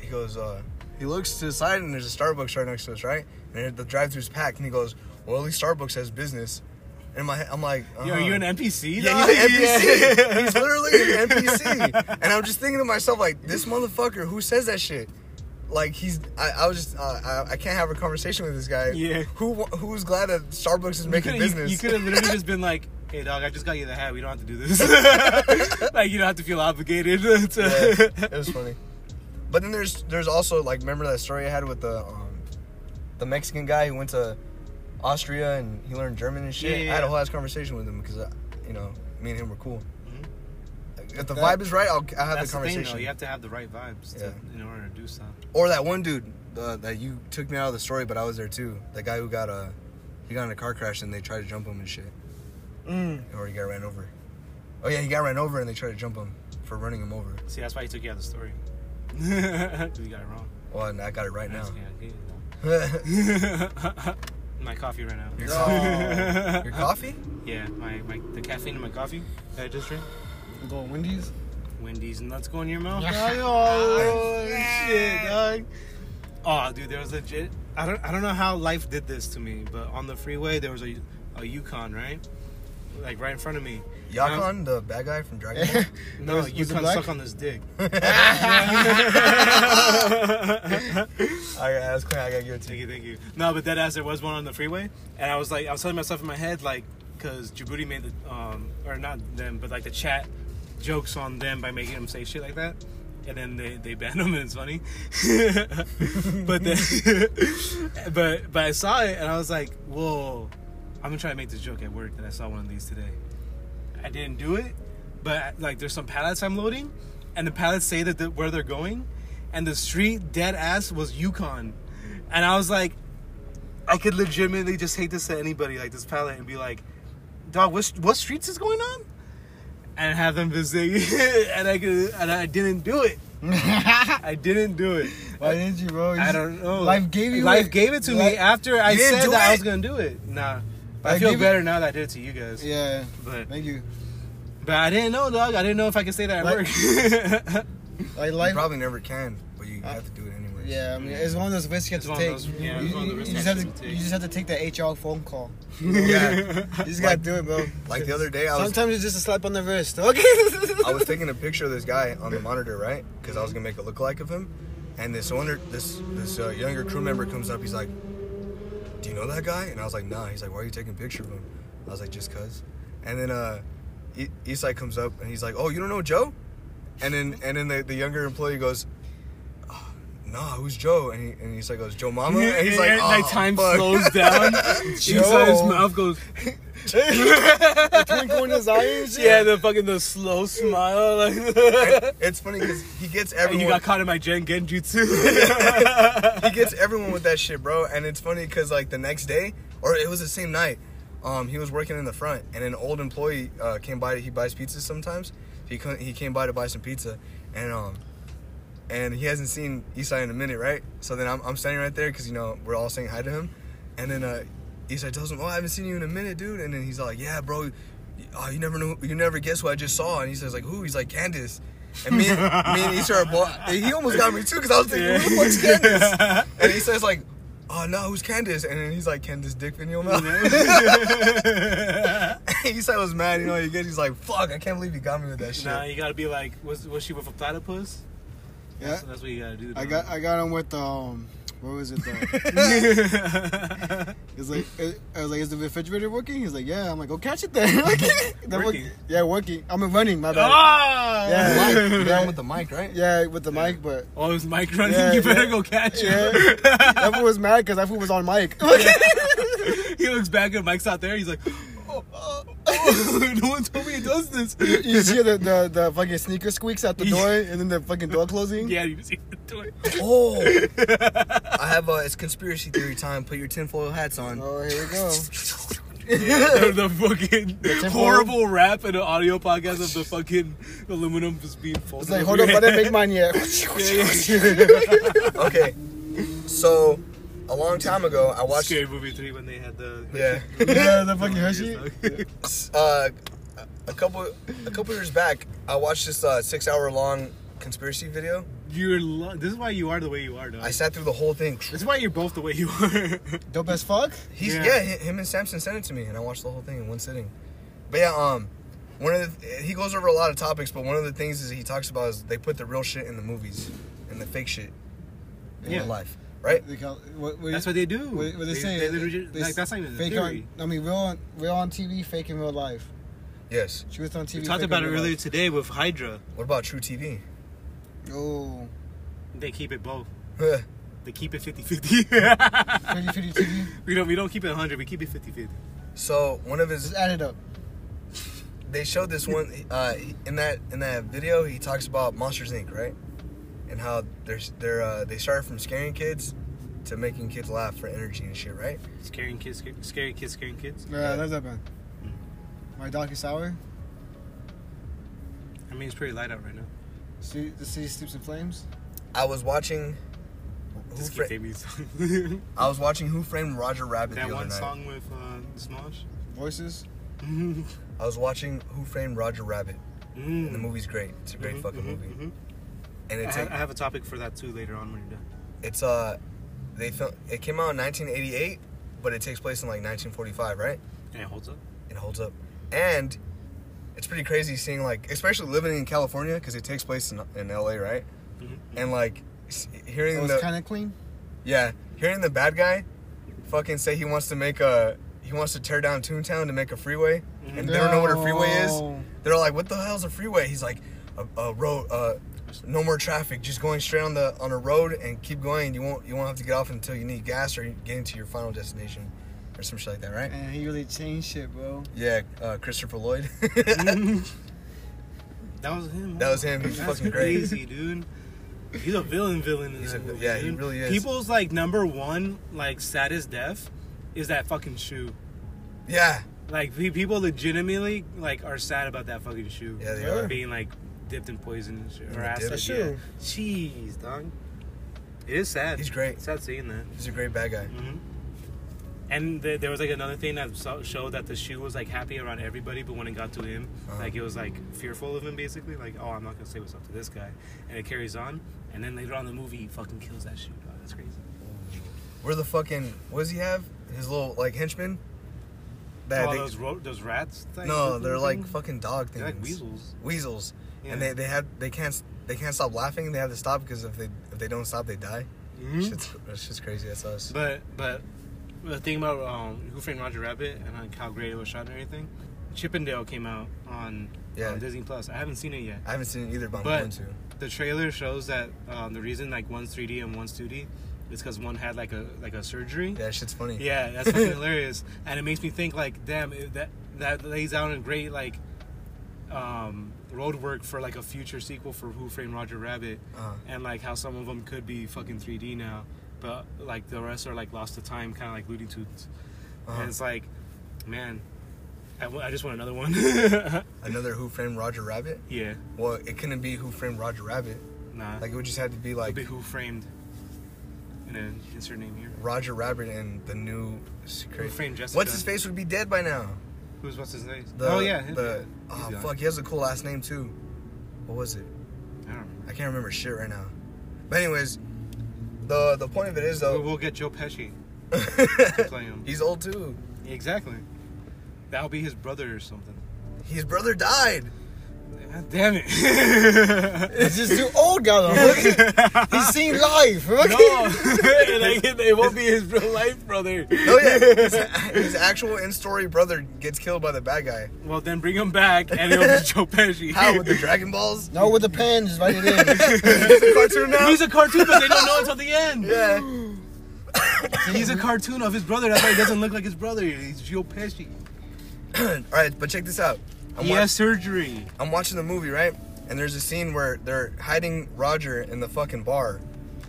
he goes, uh, he looks to the side and there's a Starbucks right next to us, right? And the drive-through's packed, and he goes, "Well, at least Starbucks has business." And in my head, I'm like, uh-huh. are you an NPC? Yeah, he's an (laughs) NPC. He's literally an NPC. And I'm just thinking to myself, like, this motherfucker, who says that shit? Like, he's, I, I was just, uh, I, I can't have a conversation with this guy. Yeah. Who, who's glad that Starbucks is making coulda- business? You, could have literally just been like, "Hey, dog, I just got you the hat. We don't have to do this. (laughs) like, you don't have to feel obligated." To... yeah, it was funny. But then there's, there's also like, remember that story I had with the, um, the Mexican guy who went to Austria and he learned German and shit. Yeah, yeah, I had a whole ass conversation with him because, uh, you know, me and him were cool. Mhm. If the That- vibe is right, I'll, I'll have That's the the thing, conversation. though. You have to have the right vibes to, in order to do stuff. Or that one dude uh, that you took me out of the story, but I was there too. That guy who got a he got in a car crash and they tried to jump him and shit, Mm. or he got ran over. Oh yeah, he got ran over and they tried to jump him for running him over. See, that's why he took you out of the story. (laughs) 'Cause you got it wrong. Well, and I got it right now. (laughs) My coffee ran out. Your Oh. coffee? (laughs) Your coffee? Yeah, my, my the caffeine in my coffee that I just drank. Go Wendy's. Wendy's nuts go in your mouth. Oh shit, dog. Oh, dude, there was legit. I don't I don't know how life did this to me, but on the freeway there was a a Yukon, right? Like right in front of me. Yakon, the bad guy from Dragon Ball. (laughs) No, Was- was it Yukon black? stuck on this dick. Alright, that's clean. I gotta give it to Thank you. you, thank you. No, but that ass, there was one on the freeway, and I was like, I was telling myself in my head, like, because Djibouti made the, um, or not them, but like the chat jokes on them by making them say shit like that, and then they, they (laughs) banned them, and it's funny. (laughs) but then, but but I saw it, and I was like, whoa, I'm gonna try to make this joke at work that I saw one of these today. I didn't do it, but like, there's some pallets I'm loading, and the pallets say that the, where they're going, and the street dead ass was Yukon, and I was like, I could legitimately just hate this to anybody like this pallet and be like, dog, what what streets is going on? And have them visit, (laughs) and I could, and I didn't do it. (laughs) I didn't do it. Why didn't you, bro? I don't know. Life gave you Life it. gave it to me after I said that I was gonna do it. Nah, but I feel gave it- better now that I did it to you guys. Yeah. But Thank you. but I didn't know, dog. I didn't know if I could say that at Like- work. (laughs) Like You life. probably never can, but you have to do it anyway. Yeah, I mean, it's one of those risks you have It's to take. those- yeah, you, it's one of the you- you just have to, take. you just have to take the HR phone call. (laughs) Yeah. You just gotta do it, bro. Like the other day, I was Sometimes it's just a slap on the wrist. Okay. I was taking a picture of this guy on the monitor, right? Because I was gonna make a lookalike of him, and this owner, this this uh, younger crew member comes up. He's like, "Do you know that guy?" And I was like, "Nah." He's like, "Why are you taking a picture of him?" I was like, "Just cause." And then uh, E- Eastside comes up and he's like, "Oh, you don't know Joe?" And then (laughs) and then the, the younger employee goes, oh, "Nah, who's Joe?" And he and he's like, "Goes Joe Mama?" And he's (laughs) like, And, oh, time fuck." slows down. (laughs) Inside his mouth goes. (laughs) the twinkle in his eye and. Yeah, the fucking the slow smile, like. (laughs) It's funny because he gets and everyone. you got caught in my Gen Genjutsu. (laughs) he gets everyone with that shit, bro. And it's funny because like the next day, or it was the same night, um, he was working in the front, and an old employee uh, came by. He buys pizzas sometimes. He he came by to buy some pizza, and um, and he hasn't seen Isai in a minute, right? So then I'm I'm standing right there because you know we're all saying hi to him, and then uh, Isai tells him, "Oh, I haven't seen you in a minute, dude." And then he's like, "Yeah, bro." Oh, you never know. You never guess who I just saw. And he says like, "Who?" He's like, "Candace." And me, and, (laughs) me and Issa are both. He almost got me too because I was thinking, "Who the fuck's Candace?" (laughs) And he says like, "Oh no, who's Candace?" And then he's like, "Candace Dick Video Mouth." (laughs) he said "I was mad. You know, he gets. He's like, "Fuck, I can't believe you got me with that shit." nah, you gotta be like, was was she with a platypus? Yeah. That's, that's what you gotta do. I got I got him with um what was it though? (laughs) It's like it, I was like, is the refrigerator working? He's like, yeah. I'm like, go catch it then. (laughs) Like, they're work- Working? Yeah, working. I'm running. My bad. Ah! Yeah. Mic, you're with the mic, right? Yeah, with the mic, but Oh, it was Mike running. Yeah, you better yeah. go catch yeah, him. that fool was mad because that fool was on mic. (laughs) he looks back and Mike's out there. He's like, (gasps) oh, oh, oh, (laughs) no one told me he does this. you see the, the the fucking sneaker squeaks out the door, and then the fucking door closing. Yeah, you see him do it. Oh, (laughs) I have a. It's conspiracy theory time. Put your tinfoil hats on. Oh, here we go. the, the fucking tinfoil? horrible rap and an audio podcast of the fucking aluminum just being folded. It's like, hold up, I didn't head. make mine yet. (laughs) Yeah, yeah. Okay, so a long time ago, I watched. Scary Movie 3 when they had the. Yeah. (laughs) yeah, the fucking Hershey. (laughs) uh, a couple a couple years back, I watched this uh, six hour long conspiracy video. You're lo- this is why you are the way you are, dog. I sat through the whole thing. this is why you're both the way you are. (laughs) Dope as fuck. He's Yeah. yeah. him and Samson sent it to me, and I watched the whole thing in one sitting. But yeah, um, one of the he goes over a lot of topics, but one of the things is he talks about is they put the real shit in the movies and the fake shit in Yeah. real life, right? They call, what, what, That's what they do. What, what they, say? They, literally- They like that's not even a fake theory. on. I mean, real on real on TV, fake in real life. Yes. Truth on TV. We talked about it earlier life. today with Hydra. What about True TV? Oh, They keep it both. they keep it 50-50. (laughs) 50 50 TV. we don't we don't keep it 100. We keep it 50-50. So one of his Just add it up. they showed this one uh, in that in that video. He talks about Monsters Inc. Right, and how they're they're uh, they started from scaring kids to making kids laugh for energy and shit. Right. Scaring kids, scary, scary kids, scaring kids. Yeah, I love that band. Mm. My Donkey Sour. I mean, it's pretty light out right now. See, the city sleeps in flames. I was watching. Who Just Fra- keep naming songs. (laughs) I was watching Who Framed Roger Rabbit that the other one night. song with uh, Smosh. Voices. (laughs) I was watching Who Framed Roger Rabbit, Mm. and the movie's great. It's a great Mhm, fucking mhm, movie, and I, it's ha- a, I have a topic for that too later on when you're done. it's uh they film it came out in 1988, but it takes place in like 1945, right? And it holds up. It holds up, and it's pretty crazy seeing like, especially living in California because it takes place in, in LA, right? Mhm. And like hearing It was the kind of clean. yeah, hearing the bad guy fucking say he wants to make a he wants to tear down Toontown to make a freeway, and they don't know what a freeway is. They're like, "What the hell's a freeway?" He's like, "A, a road, uh, no more traffic, just going straight on the on a road and keep going. You won't you won't have to get off until you need gas or getting to your final destination, or some shit like that, right?" And he really changed shit, bro. Yeah, uh, Christopher Lloyd. (laughs) That was him. That was him. He was That's fucking great. crazy, dude. He's a villain, villain in He's that a- movie. yeah, he really is. People's like number one, like saddest death, is that fucking shoe. yeah, Like people legitimately like are sad about that fucking shoe. yeah, they are. being like dipped in poison and shit, or the acid. true. Jeez, dog. It is sad. He's great. Sad seeing that. He's a great bad guy. hmm And th- there was like another thing that so- showed that the shoe was like happy around everybody, but when it got to him, Uh-huh. like it was like fearful of him basically. Like, oh, I'm not gonna say what's up to this guy, and it carries on. And then later on in the movie, he fucking kills that shoe. Dog. That's crazy. Where the fucking what does he have? His little like henchmen. That oh, they, those ro- those rats. Things no, they're like fucking dog things. They're like weasels. Weasels. Yeah. And they, they have they can't they can't stop laughing. And they have to stop because if they if they don't stop, they die. Mhm. Shit's, crazy. That's us. But but the thing about um, Who Framed Roger Rabbit and like how great it was shot and everything, Chip 'n Dale came out on, Yeah. on Disney Plus. I haven't seen it yet. I haven't seen it either, but I'm going to. The trailer shows that um, the reason like one's 3D and one's 2D is because one had like a like a surgery. Yeah, shit's funny. Yeah, that's fucking (laughs) hilarious, and it makes me think like, damn, it- that that lays out a great like um, road work for like a future sequel for Who Framed Roger Rabbit, Uh, and like how some of them could be fucking 3D now, but like the rest are like lost to time, kind of like Looney Tunes, uh, and it's like, man, I, w- I just want another one. (laughs) another Who Framed Roger Rabbit. yeah, Well, it couldn't be Who Framed Roger Rabbit. nah, Like it would just have to be like be Who Framed, and then insert name here. Roger Rabbit and the new secret. Who Framed Jessica? What's his face would be dead by now. Who's what's his name? The, oh yeah, The yeah. Oh fuck, he has a cool last name too. What was it? I don't remember. I can't remember shit right now. But anyways, the the point of it is We'll, though. we'll get Joe Pesci to (laughs) play him. He's old too. Exactly. That'll be his brother or something. His brother died. God damn it. (laughs) It's just too old, guy. He's seen life. no, (laughs) like, it won't be his real life brother. Oh yeah, (laughs) his, his actual in-story brother gets killed by the bad guy. Well, then bring him back and it'll be Joe Pesci. How with the Dragon Balls? No, with the pen, just write it in. He's a cartoon now. He's a cartoon, but they don't know until the end. yeah. He's a cartoon of his brother. That's why he doesn't look like his brother. He's Joe Pesci. (clears throat) All right, but check this out. I'm, He wa- has surgery. I'm watching the movie, right? And there's a scene where they're hiding Roger in the fucking bar,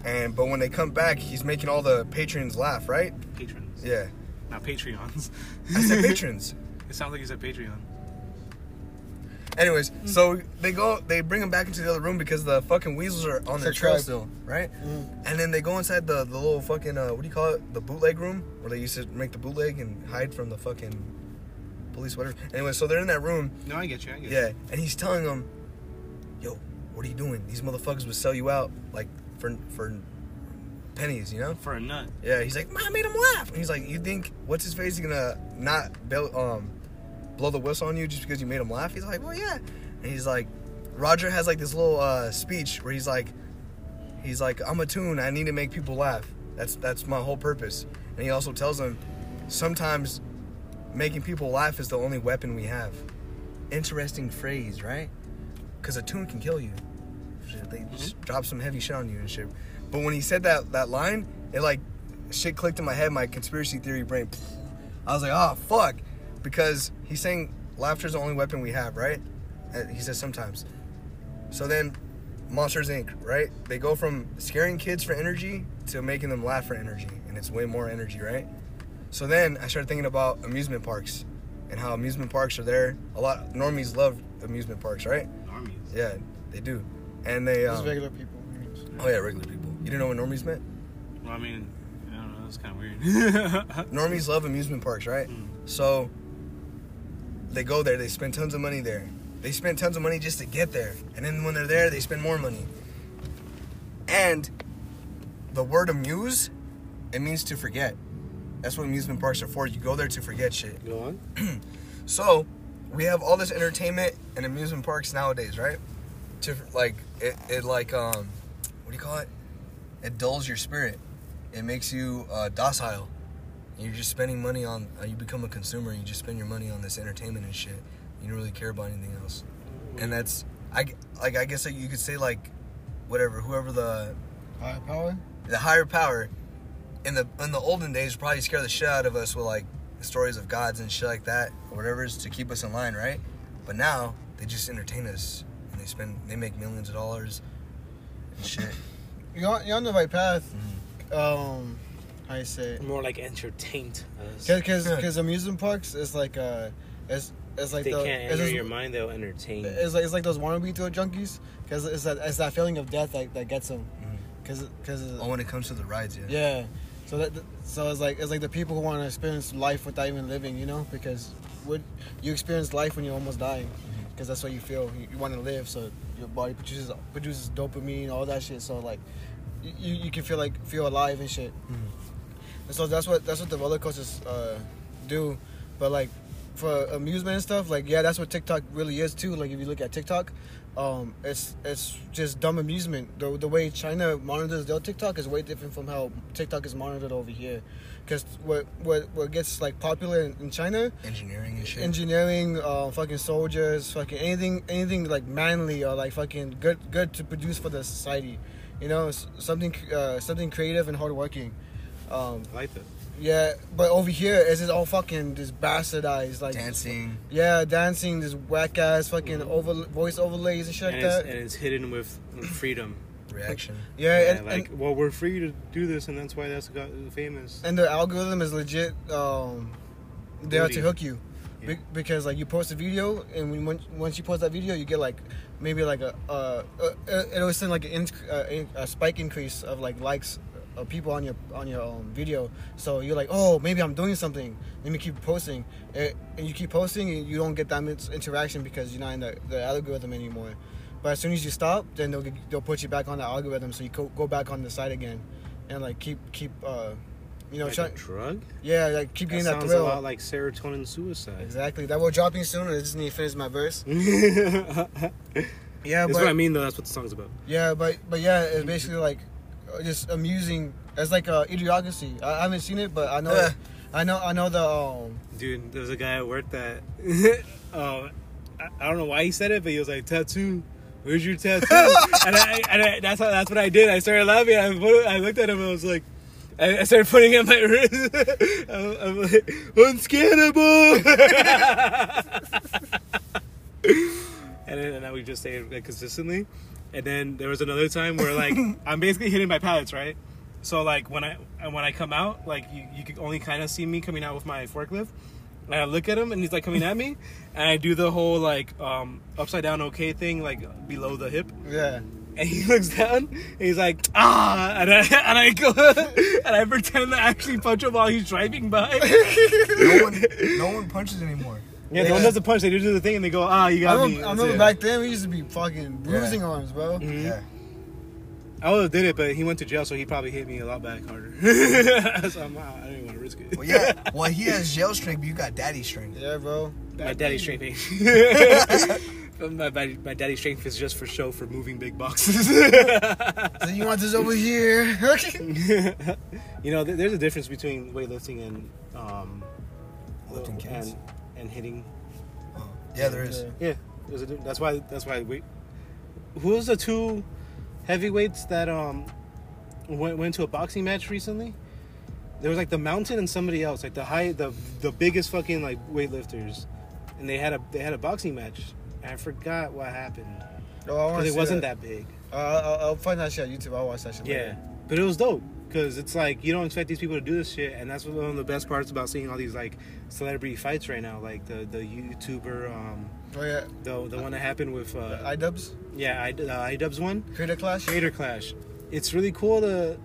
and but when they come back, he's making all the patrons laugh, right? Patrons. Yeah. Not Patreons. I said (laughs) patrons. It sounds like you said Patreon. Anyways, so they go, they bring him back into the other room because the fucking weasels are on their It's a trail tribe. still, right? Mm. And then they go inside the, the little fucking uh, what do you call it? The bootleg room where they used to make the bootleg and hide from the fucking police, whatever. Anyway, so they're in that room, No, I get you. I get yeah, and he's telling them, "Yo, what are you doing? These motherfuckers would sell you out like for for pennies, you know?" For a nut. Yeah, he's like, "I made him laugh." And he's like, "You think what's his face is gonna not bail, um blow the whistle on you just because you made him laugh?" He's like, "Well, yeah." And he's like, Roger has like this little uh, speech where he's like, he's like, "I'm a tune. I need to make people laugh. That's that's my whole purpose." And he also tells them, sometimes making people laugh is the only weapon we have. Interesting phrase, right? Because a tune can kill you. They just drop some heavy shit on you and shit. But when he said that that line, it like shit clicked in my head. My conspiracy theory brain. I was like, oh fuck, because he's saying laughter is the only weapon we have, right? Uh, He says sometimes. So then, Monsters Inc. Right? They go from scaring kids for energy to making them laugh for energy, and it's way more energy, right? So then I started thinking about amusement parks and how amusement parks are there. A lot normies love amusement parks, right? Normies. Yeah, they do. And they Just um, regular people. oh yeah, regular people. You didn't know what normies meant? Well, I mean, I don't know. That's kind of weird. (laughs) (laughs) Normies love amusement parks, right? Mm. So they go there, they spend tons of money there. They spend tons of money just to get there. And then when they're there, they spend more money. And the word amuse, it means to forget. That's what amusement parks are for. You go there to forget shit. Go on. (clears throat) So we have all this entertainment and amusement parks nowadays, right? To like it, it like um, what do you call it? It dulls your spirit. It makes you uh, docile. You're just spending money on. Uh, you become a consumer. You just spend your money on this entertainment and shit. You don't really care about anything else. And that's I like I guess you could say like whatever whoever the High power. the higher power in the in the olden days probably scare the shit out of us with like stories of gods and shit like that or whatever is to keep us in line, right? But now they just entertain us and they spend they make millions of dollars and shit. (coughs) You're on, you're on the right path. Mm-hmm. Um, how you say? More like entertained us. Because Yeah. because amusement parks is like uh, it's it's like they the can't it's, enter just- your mind, they'll entertain. you. it's like it's like those wannabe tour junkies. Because it's that it's that feeling of death that, that gets them. Because because Oh, when it comes to the rides, yeah. yeah. So that so it's like it's like the people who want to experience life without even living, you know, because what you experience life when you're almost dying, because that's what you feel. You, you want to live, so your body produces produces dopamine, all that shit. So like, you, you can feel like feel alive and shit. And so that's what that's what the roller coasters uh, do. But like for amusement and stuff, like yeah, that's what TikTok really is too. Like if you look at TikTok, um, it's it's just dumb amusement. The the way China monitors their TikTok is way different from how TikTok is monitored over here. Because what what what gets like popular in, in China, Engineering and shit. engineering, uh, fucking soldiers, fucking anything anything like manly or like fucking good good to produce for the society. You know, something uh, something creative and hardworking. Um, I like that. Yeah, but over here it's just all fucking just bastardized, like Dancing. Yeah, dancing, this whack ass fucking over voice overlays and shit And like that. and it's hidden with freedom. Reaction. yeah, Yeah, and, like, and, well, we're free to do this, and that's why that's got famous. and the algorithm is legit. Um, there to hook you, Yeah. Be- because like you post a video, and when once- once you post that video, you get like maybe like a uh, uh it'll send like an in, uh, a spike increase of like likes of people on your on your um, video. So you're like, oh, maybe I'm doing something. Let me keep posting, Eh, and you keep posting, and you don't get that much interaction because you're not in the, the algorithm anymore. But as soon as you stop, then they'll they'll put you back on the algorithm, so you go, go back on the site again, and like keep keep uh, you know, like try, a drug? yeah, like keep getting that sounds thrill. a lot like serotonin suicide. Exactly. That will drop dropping soon. I just need to finish my verse. (laughs) That's Yeah, but what I mean, though. That's what the song's about. yeah, but but yeah, it's basically like uh, just amusing. It's like uh, idiocracy. I, I haven't seen it, but I know. Yeah. I know. I know the. Um, Dude, there was a guy at work that, (laughs) uh, I, I don't know why he said it, but he was like, tattoo. Where's your tattoo? (laughs) and I, and I, that's how, that's what I did. I started laughing. I, put, I looked at him and I was like, I, I started putting it on my wrist. I'm, I'm like, unscannable. (laughs) and then and then we just say it like, consistently. And then there was another time where like (laughs) I'm basically hitting my pallets, right? So like when I and when I come out, like you, you can only kind of see me coming out with my forklift. And I look at him and he's like coming at me, (laughs) and I do the whole like um, upside down okay thing like below the hip, yeah. and he (laughs) looks down and he's like ah, and I and I go and I pretend to actually punch him while he's driving by. No one, no one punches anymore. Yeah, the one Yeah. does the punch. They do the thing and they go ah, you I got remember, me. I remember it. back then we used to be fucking bruising arms, bro. Mhm. Yeah. I would have did it, but he went to jail, so he probably hit me a lot back harder. (laughs) so I'm, I didn't even want to risk it. Well, yeah. (laughs) Well, he has jail strength, but you got daddy strength. Yeah, bro. my daddy's strength. (laughs) my, my, my daddy's strength is just for show for moving big boxes. So you want this over here? you know, th- there's a difference between weightlifting and um, Lifting kids. and and hitting. Oh. Yeah, there is. Yeah. There's a, that's why that's why we. Who's the two? heavyweights that um went went to a boxing match recently. There was like the mountain and somebody else, like the high, the the biggest fucking like weightlifters, and they had a they had a boxing match. And I forgot what happened Oh, I wanna because it wasn't that, big. Uh, I'll, I'll find that shit on YouTube. I'll watch that shit. Yeah, later. but it was dope because it's like you don't expect these people to do this shit, and that's one of the best parts about seeing all these like celebrity fights right now, like the the YouTuber, um, Oh yeah. the the one that happened with uh, iDubbbz yeah, I, the iDubbbz one, Creator Clash. Creator Clash. It's really cool to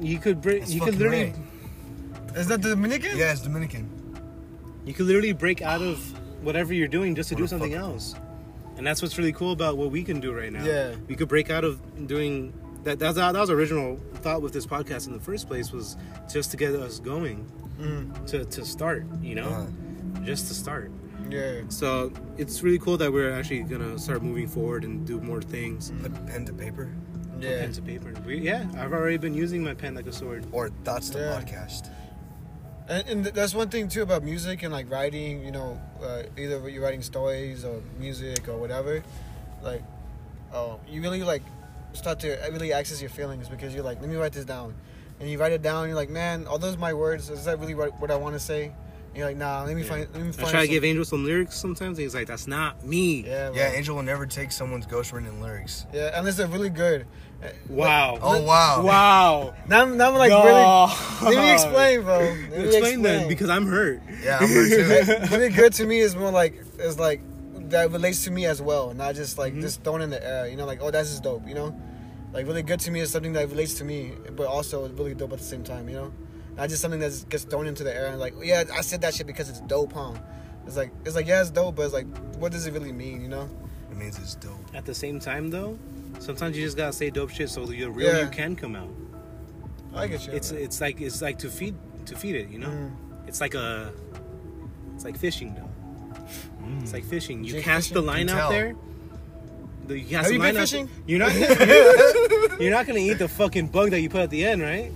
you could break It's you could literally right. Is that the Dominican? Yeah, it's Dominican. you could literally break out of whatever you're doing just to do What a something fucking- else. And that's what's really cool about what we can do right now. Yeah. we could break out of doing that. That's that was original thought with this podcast in the first place was just to get us going, Mm, to to start. You know, Uh, just to start. yeah. So it's really cool that we're actually gonna start moving forward and do more things. put pen to paper Put Yeah. pen to paper. We, yeah, I've already been using my pen like a sword. or thoughts to Yeah. podcast. And, and that's one thing too about music and like writing. You know, uh, either you're writing stories or music or whatever. Like, oh, you really like start to really access your feelings because you're like, let me write this down, and you write it down. You're like, man, are those my words? Is that really what, what I want to say? And you're like, nah, let me Yeah. find. Let me I find. try to give Angel some lyrics sometimes. And he's like, "That's not me." Yeah, bro. Yeah, Angel will never take someone's ghost written lyrics. yeah, unless they're really good. Uh, Wow. Oh wow. Wow. Now, I'm- now I'm like Dog. really. Let me explain, bro. Let me Explain then, because I'm hurt. Yeah, I'm hurt too. Like, (laughs) really good to me is more like is like that relates to me as well, not just like Mhm. just thrown in the air. You know, like oh that's just dope. You know, like really good to me is something that relates to me, but also really dope at the same time. You know, not just something that just gets thrown into the air and like yeah I said that shit because it's dope, huh? It's like it's like yeah it's dope, but it's like what does it really mean? You know? It means it's dope. At the same time, though, sometimes you just gotta say dope shit so the real Yeah. you can come out. I get you. It's it's like it's like to feed to feed it. You know, Mm. it's like a it's like fishing though. It's like fishing. You Jake cast the line out tell. there. The, you cast Have the you line been out fishing? You're not. (laughs) you're not gonna eat the fucking bug that you put at the end, right?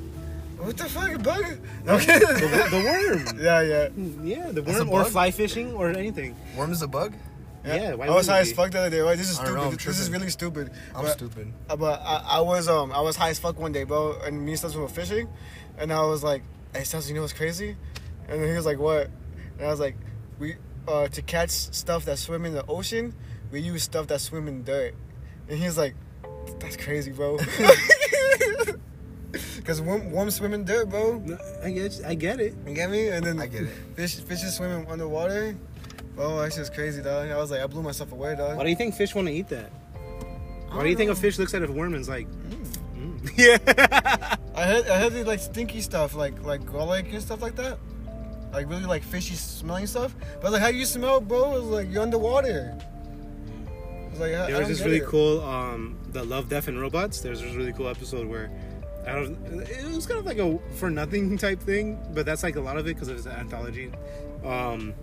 what the fuck, bug? Okay. The, the worm. (laughs) yeah, yeah. Yeah, the worm or fly fishing or anything. Worm is a bug? Yeah, why I was high as fuck the other day. Right? This is I stupid. know, this is really stupid. I'm But- stupid. Uh, But I, I was um I was high as fuck one day, bro, and me and Stetson were fishing, and I was like, "Hey, Stetson, you know what's crazy?" And then he was like, "What?" And I was like, "We uh to catch stuff that swim in the ocean, we use stuff that swim in dirt." And he was like, "That's crazy, bro." (laughs) (laughs) Cause worm, worms swim in dirt, bro. No, I get I get it. You get me? And then I get it. Fish fish fishes swimming underwater. Oh, that's just crazy, dog. I was like, I blew myself away, dog. Why do you think fish want to eat that? Why do you don't think a fish looks at a worm and is like, mm. (laughs) yeah? I had I the like stinky stuff like like garlic and stuff like that. Like really like fishy smelling stuff. But like, how do you smell, bro? It was like you're underwater. I was like, I, There was this really it. cool, um, the Love, Death, and Robots. There's this really cool episode where, I don't, it was kind of like a for nothing type thing, but that's like a lot of it because it's an anthology. Um,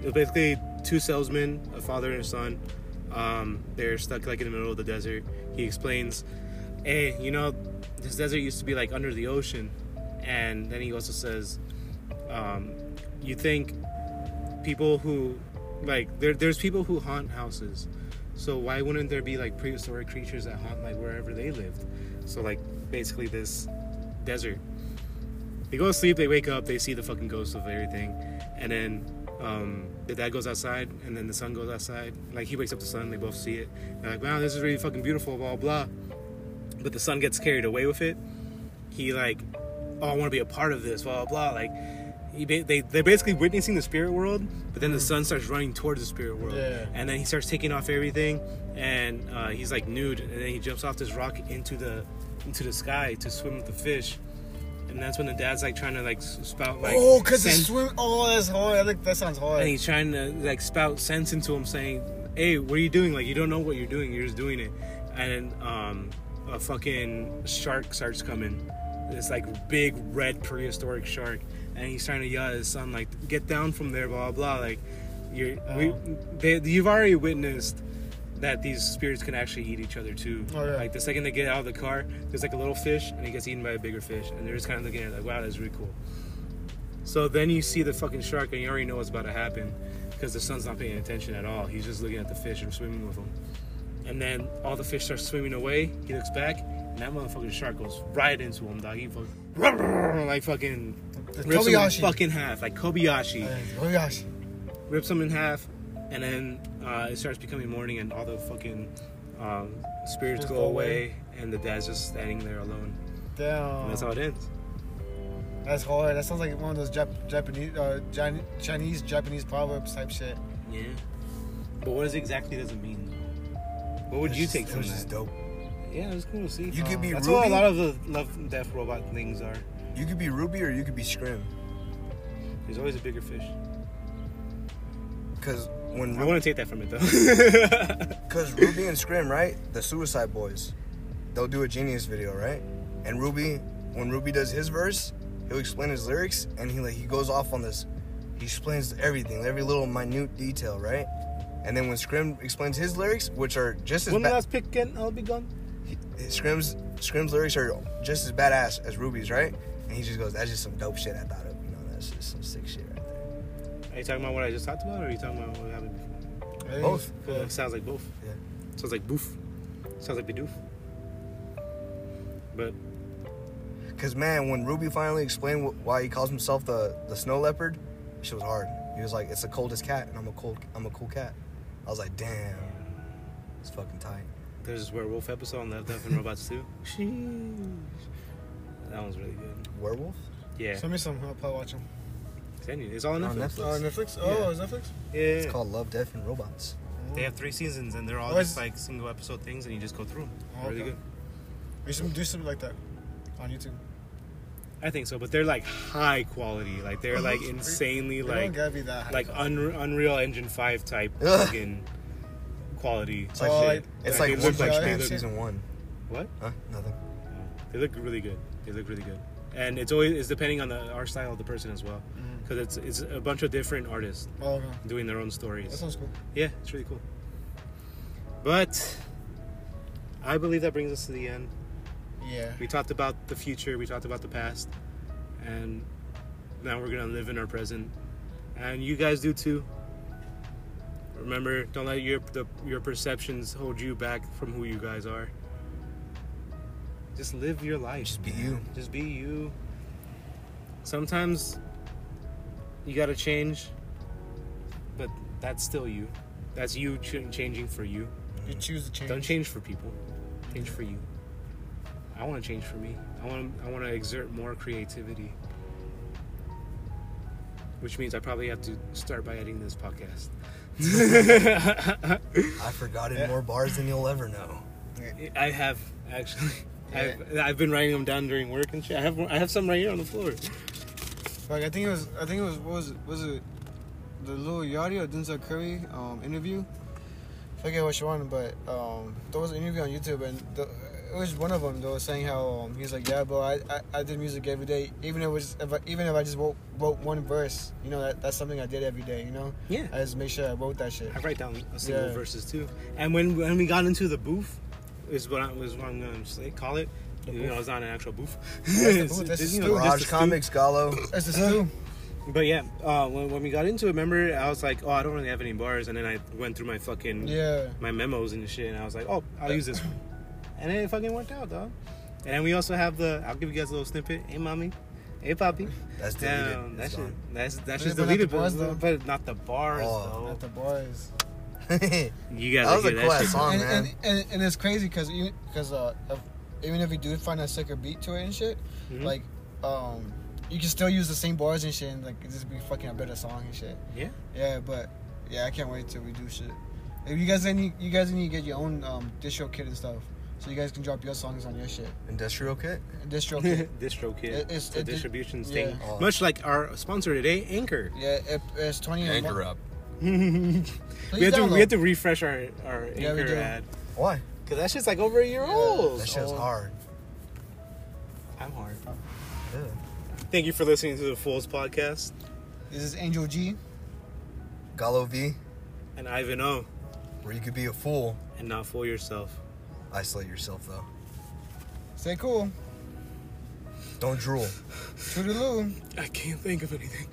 it was basically two salesmen, a father and a son. Um, they're stuck like in the middle of the desert. He explains, "Hey, you know, this desert used to be like under the ocean," and then he also says, um, "You think people who like there, there's people who haunt houses. So why wouldn't there be like prehistoric creatures that haunt like wherever they lived? So like basically this desert. They go to sleep they wake up they see the fucking ghost of everything. And then um, the dad goes outside and then the son goes outside. Like he wakes up the son they both see it. They're like wow this is really fucking beautiful blah blah but the son gets carried away with it. He like oh i want to be a part of this blah blah blah. Like he ba- they, they're basically witnessing the spirit world but then the son starts running towards the spirit world Yeah. and then he starts taking off everything and uh, he's like nude and then he jumps off this rock into the into the sky to swim with the fish and that's when the dad's like trying to like spout like oh, cause the sense- swim. Oh, that's hard. I think that sounds hard. and he's trying to like spout sense into him saying hey what are you doing like you don't know what you're doing you're just doing it and um a fucking shark starts coming this like big red prehistoric shark and he's trying to yell at his son like get down from there blah blah blah like you're oh. we, Oh. they, you've already witnessed that these spirits can actually eat each other too. Oh, yeah. Like the second they get out of the car, there's like a little fish and he gets eaten by a bigger fish, and they're just kind of looking at it like, wow, that's really cool. So then you see the fucking shark, and you already know what's about to happen because the son's not paying attention at all. He's just looking at the fish and swimming with them. and then all the fish start swimming away. He looks back, and that motherfucking shark goes right into him, dog. He fucking, (laughs) like fucking rips him in Kobayashi. fucking half, like Kobayashi. Kobayashi. rips him in half, and then uh, it starts becoming morning, and all the fucking um, spirits go go away, and the dad's just standing there alone. Damn. And that's how it ends. That's hard. That sounds like one of those Jap- Japanese, uh, Jan- Chinese, Japanese proverbs type shit. Yeah. But what does exactly does it mean? What would you take it from was just dope. Yeah, it was cool to see. You could be That's Ruby. what a lot of the love and death robot things are. You could be Ruby or you could be Scrim. There's always a bigger fish. Because when I want to take that from it though. (laughs) (laughs) Because Ruby and Scrim, right? The Suicide Boys, they'll do a Genius video, right? And Ruby, when Ruby does his verse, he'll explain his lyrics, and he like he goes off on this. He explains everything, every little minute detail, right? And then when Scrim explains his lyrics, which are just as when bad, last pick and I'll be gone. Scrim's Scrim's lyrics are just as badass as Ruby's, right? And he just goes, "That's just some dope shit I thought of, you know? That's just some sick shit right there." Are you talking about what I just talked about, or are you talking about what happened before? Both. Cool. It sounds like both. Yeah. Sounds like boof. Sounds like bidoof. But Cause man, when Ruby finally explained wh- why he calls himself the the snow leopard, shit was hard. He was like, "It's the coldest cat, and I'm a cold, I'm a cool cat." I was like, "Damn, it's fucking tight." There's this werewolf episode on Love, Death, and Robots too. (laughs) Sheesh. That one's really good. Werewolf? Yeah. Send me some. I'll probably watch them. Send you. It's all on On Netflix. Netflix. Oh, Netflix? Oh, is Netflix? Yeah. It's called Love, Death, and Robots. Oh. They have three seasons and they're all Oh, just is- like single episode things and you just go through them. Oh, Really okay. good. We should do something like that on YouTube. I think so, but they're like high quality. Like they're uh-huh. like insanely They don't like gotta be that high. like Unre- Unreal Engine Five type Ugh. fucking quality. It's like Oh, shit. like- it's like like like Punch look- season one. What? Huh? Nothing. They look really good. They look really good, and it's always it's depending on the art style of the person as well, mm. because it's it's a bunch of different artists Oh, okay. doing their own stories. That sounds cool. Yeah, it's really cool. But I believe that brings us to the end. Yeah. We talked about the future, we talked about the past, and now we're gonna live in our present. And you guys do too. Remember, don't let your the, your perceptions hold you back from who you guys are. Just live your life. Just be you. Just be you. Sometimes you gotta change, but that's still you. That's you ch- changing for you. You choose to change. Don't change for people. Change for you. I want to change for me. I want. I want to exert more creativity. Which means I probably have to start by editing this podcast. I forgot in more bars than you'll ever know. I have actually. I've, I've been writing them down during work and shit. I have I have some right here on the floor. Like I think it was. I think it was. What was it? Was it the Lil Yachty or Denzel Curry um, interview? forget what which one, but um, there was an interview on YouTube, and the, it was one of them. They was saying how um, he's like, yeah, bro, I, I, I did music every day, even if it was if I, even if I just wrote, wrote one verse, you know, that, that's something I did every day, you know. Yeah. I just make sure I wrote that shit. I write down a single Yeah. verses too. And when when we got into the booth, is what I was what I'm gonna say call it. The you know, booth. it's not an actual booth. That's the (laughs) It's- booth, that's the you know, Garage. Comics, Gallo. That's the stew. (laughs) But yeah, uh, when, when we got into it, remember, I was like, oh, I don't really have any bars, and then I went through my fucking Yeah. my memos and shit, and I was like, oh, I'll use this one, (laughs) and then it fucking worked out, dog. And then we also have the, I'll give you guys a little snippet. Hey, mommy. Hey, poppy. That's deleted. Damn, that shit, that's that's Yeah, just but not the deleted, bars, but, though. but not the bars, Oh. At the boys. that. (laughs) You guys was a hear cool that ass shit. song, and, man. and, and, and it's crazy because because uh, even if you do find a sicker beat to it and shit, Mhm. like um, you can still use the same bars and shit, and like it just be fucking a better song and shit. Yeah. Yeah, but yeah, I can't wait till we do shit. If you guys need, you guys need to get your own um, distro kit and stuff, so you guys can drop your songs on your shit. Industrial kit. Distro kit. (laughs) distro kit. It- it's- it's a it did- distribution yeah. thing. Oh. Much like our sponsor today, Anchor. yeah, it, it's twenty. Anchor month. up. (laughs) we, have to, we have to refresh our, our Yeah, we Anchor do. ad. Why? Because that shit's like over a year Yeah, old. That shit's Oh. hard. I'm hard. Yeah. Thank you for listening to the Fools podcast. This is Angel G. Gallo V, And Ivan O. where you could be a fool, And not fool yourself. Isolate yourself though. Stay cool. Don't drool. Toodaloo. I can't think of anything.